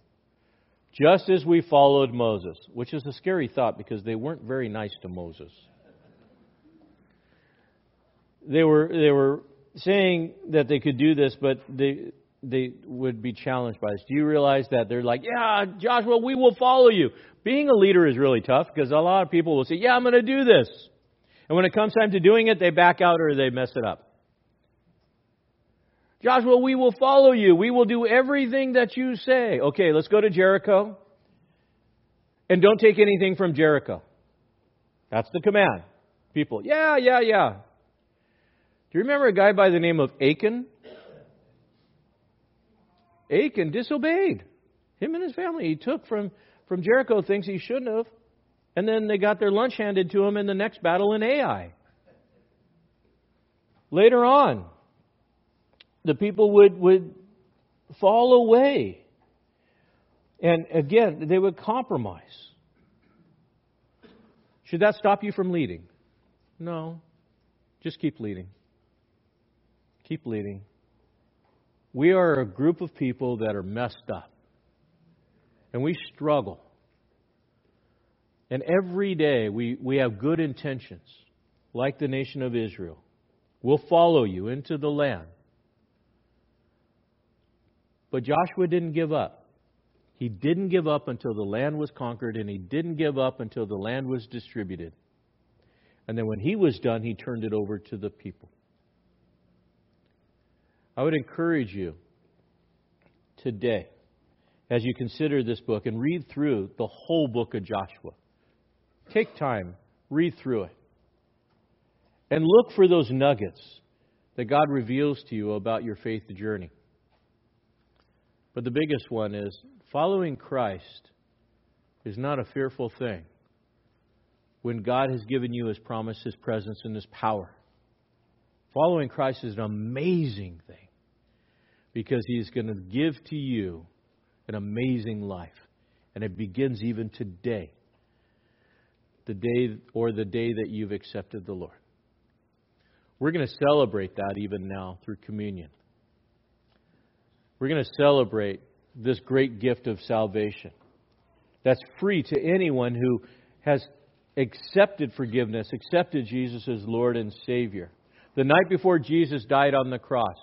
Just as we followed Moses, which is a scary thought because they weren't very nice to Moses. They were, they were saying that they could do this, but they, they would be challenged by this. Do you realize that they're like, yeah, Joshua, we will follow you. Being a leader is really tough because a lot of people will say, yeah, I'm going to do this. And when it comes time to doing it, they back out or they mess it up. Joshua, we will follow you. We will do everything that you say. Okay, let's go to Jericho. And don't take anything from Jericho. That's the command. People, yeah, yeah, yeah. Do you remember a guy by the name of Achan? Achan disobeyed. Him and his family. He took from, from Jericho things he shouldn't have. And then they got their lunch handed to them in the next battle in Ai. Later on, the people would, would fall away. And again, they would compromise. Should that stop you from leading? No. Just keep leading. Keep leading. We are a group of people that are messed up. And we struggle. And every day we, we have good intentions, like the nation of Israel. We'll follow you into the land. But Joshua didn't give up. He didn't give up until the land was conquered, and he didn't give up until the land was distributed. And then when he was done, he turned it over to the people. I would encourage you today, as you consider this book and read through the whole book of Joshua, take time, read through it, and look for those nuggets that God reveals to you about your faith journey. But the biggest one is following Christ is not a fearful thing when God has given you His promise, His presence, and His power. Following Christ is an amazing thing because He's going to give to you an amazing life. And it begins even today, the day or the day that you've accepted the Lord. We're going to celebrate that even now through communion. We're going to celebrate this great gift of salvation that's free to anyone who has accepted forgiveness, accepted Jesus as Lord and Savior. The night before Jesus died on the cross,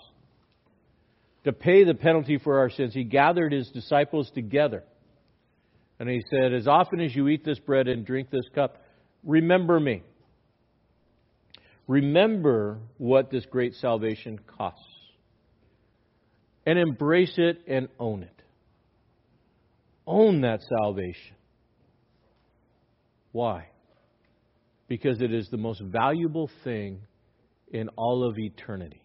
to pay the penalty for our sins, he gathered his disciples together. And he said, As often as you eat this bread and drink this cup, remember me. Remember what this great salvation costs and embrace it and own it. Own that salvation. Why? Because it is the most valuable thing in all of eternity.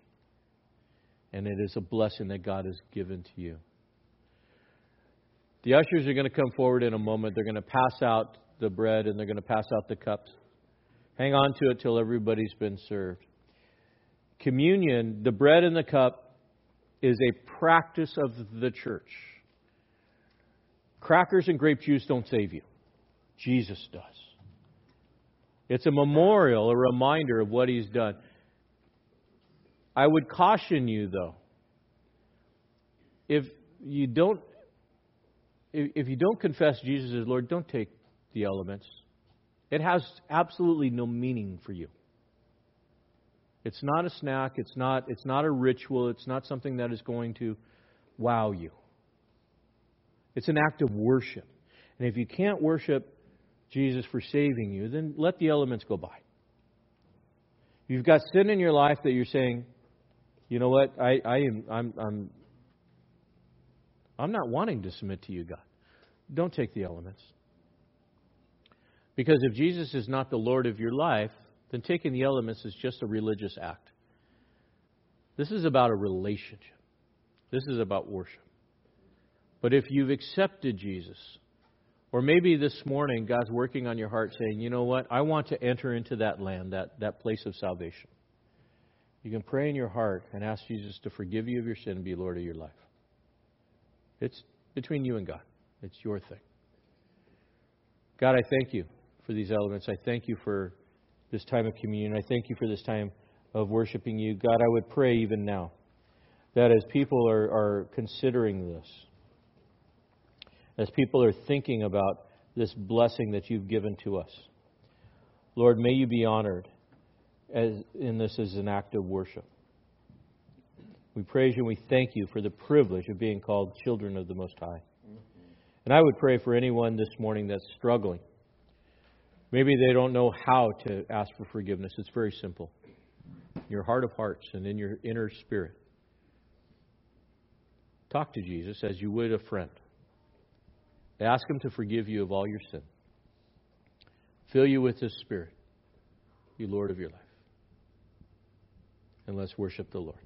And it is a blessing that God has given to you. The ushers are going to come forward in a moment. They're going to pass out the bread and they're going to pass out the cups. Hang on to it till everybody's been served. Communion, the bread and the cup, is a practice of the church. Crackers and grape juice don't save you. Jesus does. It's a memorial, a reminder of what he's done. I would caution you, though, if you don't if you don't confess Jesus as Lord, don't take the elements. It has absolutely no meaning for you. It's not a snack. It's not, it's not a ritual. It's not something that is going to wow you. It's an act of worship. And if you can't worship Jesus for saving you, then let the elements go by. You've got sin in your life that you're saying, you know what, I, I am I'm I'm I'm not wanting to submit to you, God. Don't take the elements. Because if Jesus is not the Lord of your life, then taking the elements is just a religious act. This is about a relationship. This is about worship. But if you've accepted Jesus, or maybe this morning God's working on your heart saying, you know what, I want to enter into that land, that, that place of salvation. You can pray in your heart and ask Jesus to forgive you of your sin and be Lord of your life. It's between you and God, it's your thing. God, I thank you for these elements. I thank you for this time of communion. I thank you for this time of worshiping you. God, I would pray even now that as people are, are considering this, as people are thinking about this blessing that you've given to us, Lord, may you be honored as, in this as an act of worship. We praise you and we thank you for the privilege of being called children of the Most High. And I would pray for anyone this morning that's struggling. Maybe they don't know how to ask for forgiveness. It's very simple. In your heart of hearts and in your inner spirit. Talk to Jesus as you would a friend. Ask Him to forgive you of all your sin. Fill you with His Spirit, be Lord of your life. And let's worship the Lord.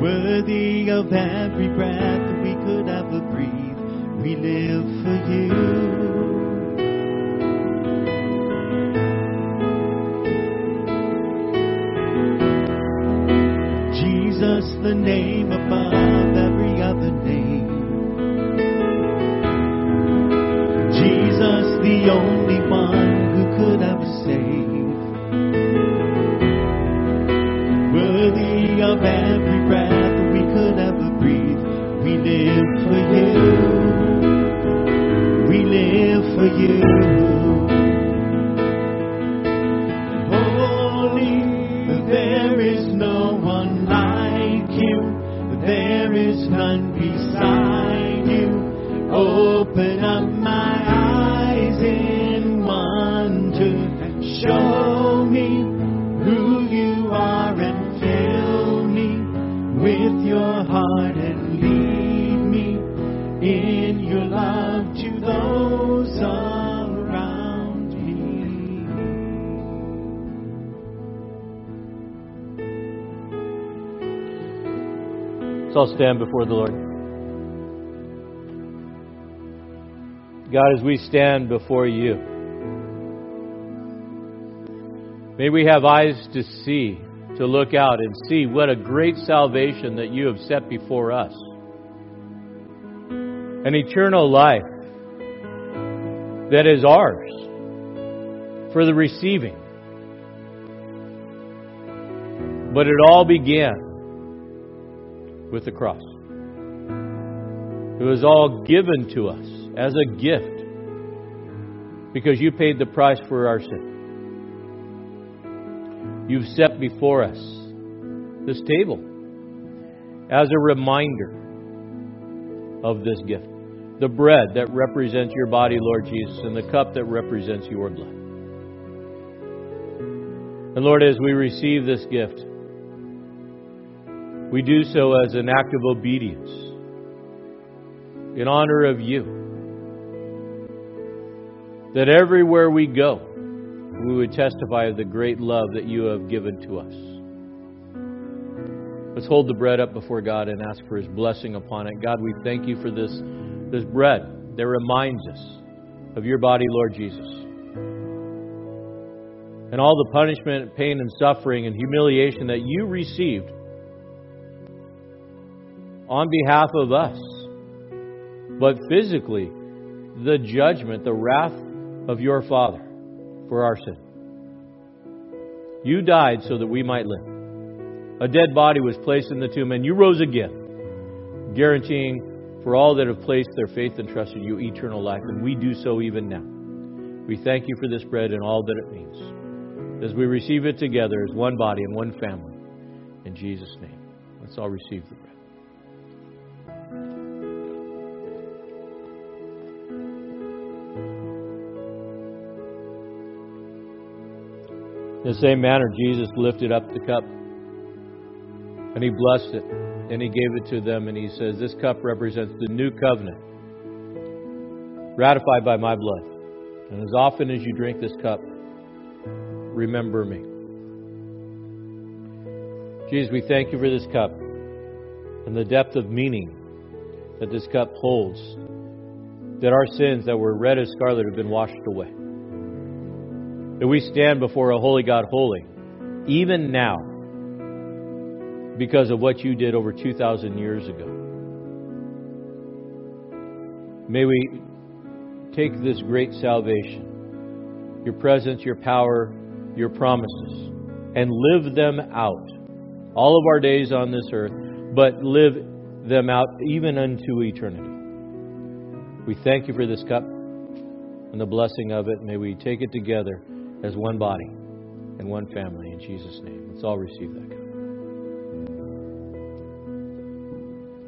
Worthy of every breath we could ever breathe. We live for you. I'll stand before the Lord. God, as we stand before you, may we have eyes to see, to look out and see what a great salvation that you have set before us. An eternal life that is ours for the receiving. But it all began with the cross. It was all given to us as a gift because you paid the price for our sin. You've set before us this table as a reminder of this gift. The bread that represents your body, Lord Jesus, and the cup that represents your blood. And Lord, as we receive this gift, we do so as an act of obedience in honor of you. That everywhere we go, we would testify of the great love that you have given to us. Let's hold the bread up before God and ask for his blessing upon it. God, we thank you for this, this bread that reminds us of your body, Lord Jesus. And all the punishment, pain, and suffering and humiliation that you received on behalf of us. But physically, the judgment, the wrath of your Father for our sin. You died so that we might live. A dead body was placed in the tomb, and you rose again, guaranteeing for all that have placed their faith and trust in you eternal life, and we do so even now. We thank you for this bread and all that it means. As we receive it together as one body and one family, in Jesus' name, let's all receive the bread. In the same manner, Jesus lifted up the cup and he blessed it and he gave it to them and he says, This cup represents the new covenant ratified by my blood. And as often as you drink this cup, remember me. Jesus, we thank you for this cup and the depth of meaning that this cup holds, that our sins that were red as scarlet have been washed away that we stand before a holy God holy, even now, because of what you did over 2,000 years ago. May we take this great salvation, your presence, your power, your promises, and live them out all of our days on this earth, but live them out even unto eternity. We thank you for this cup and the blessing of it. May we take it together as one body and one family in Jesus' name. Let's all receive that.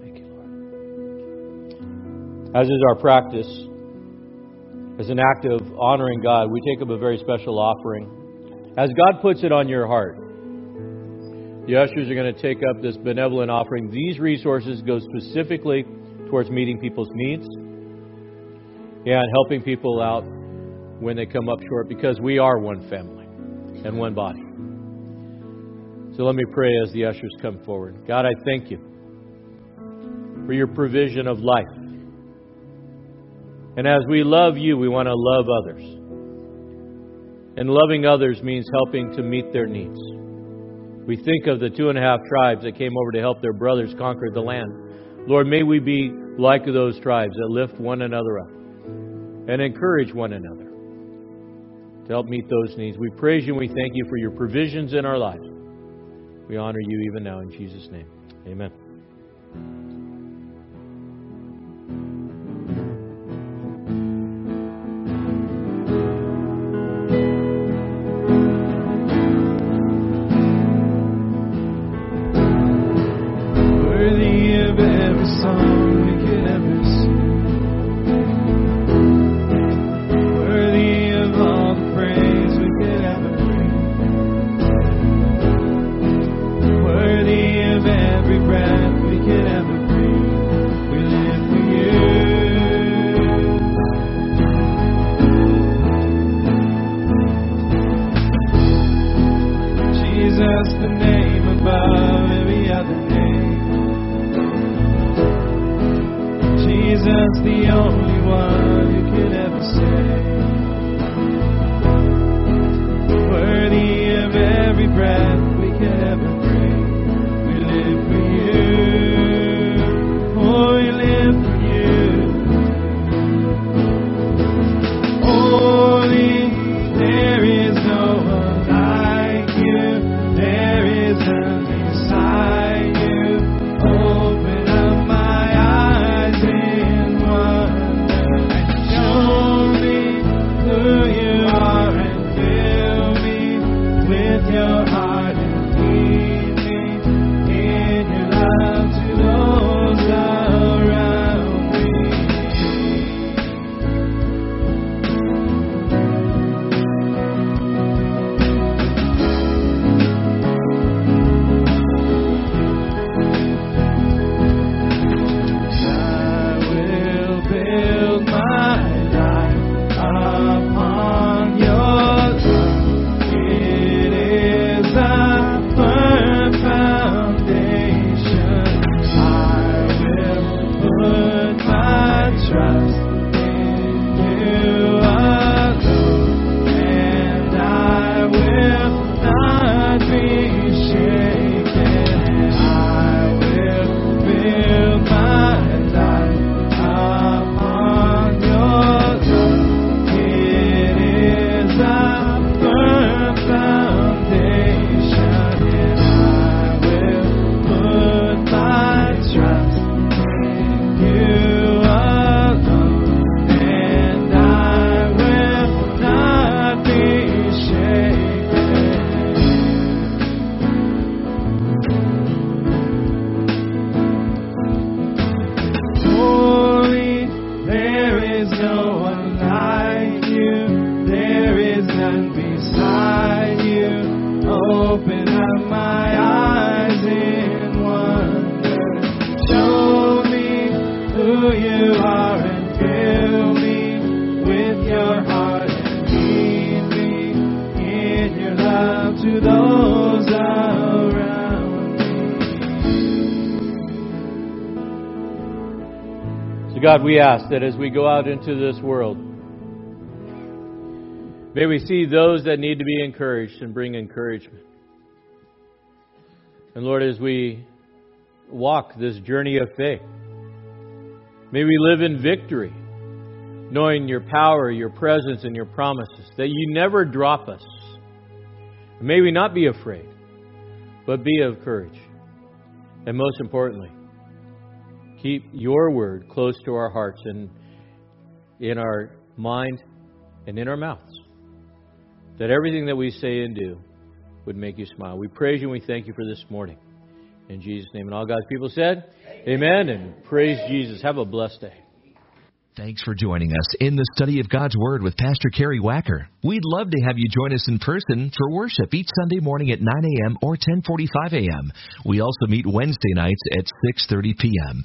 Thank you, Lord. As is our practice, as an act of honoring God, we take up a very special offering. As God puts it on your heart, the ushers are going to take up this benevolent offering. These resources go specifically towards meeting people's needs and helping people out when they come up short because we are one family and one body. So let me pray as the ushers come forward. God, I thank you for your provision of life. And as we love you, we want to love others. And loving others means helping to meet their needs. We think of the two and a half tribes that came over to help their brothers conquer the land. Lord, may we be like those tribes that lift one another up and encourage one another to help meet those needs. We praise you and we thank you for your provisions in our lives. We honor you even now in Jesus' name. Amen. God, we ask that as we go out into this world, may we see those that need to be encouraged and bring encouragement. And Lord, as we walk this journey of faith, may we live in victory, knowing your power, your presence, and your promises, that you never drop us. May we not be afraid, but be of courage. And most importantly, keep your word close to our hearts and in our mind and in our mouths. That everything that we say and do would make you smile. We praise you and we thank you for this morning. In Jesus' name. And all God's people said, Amen, and praise Jesus. Have a blessed day. Thanks for joining us in the study of God's Word with Pastor Cary Wacker. We'd love to have you join us in person for worship each Sunday morning at 9 a.m. or 10:45 a.m. We also meet Wednesday nights at 6:30 p.m.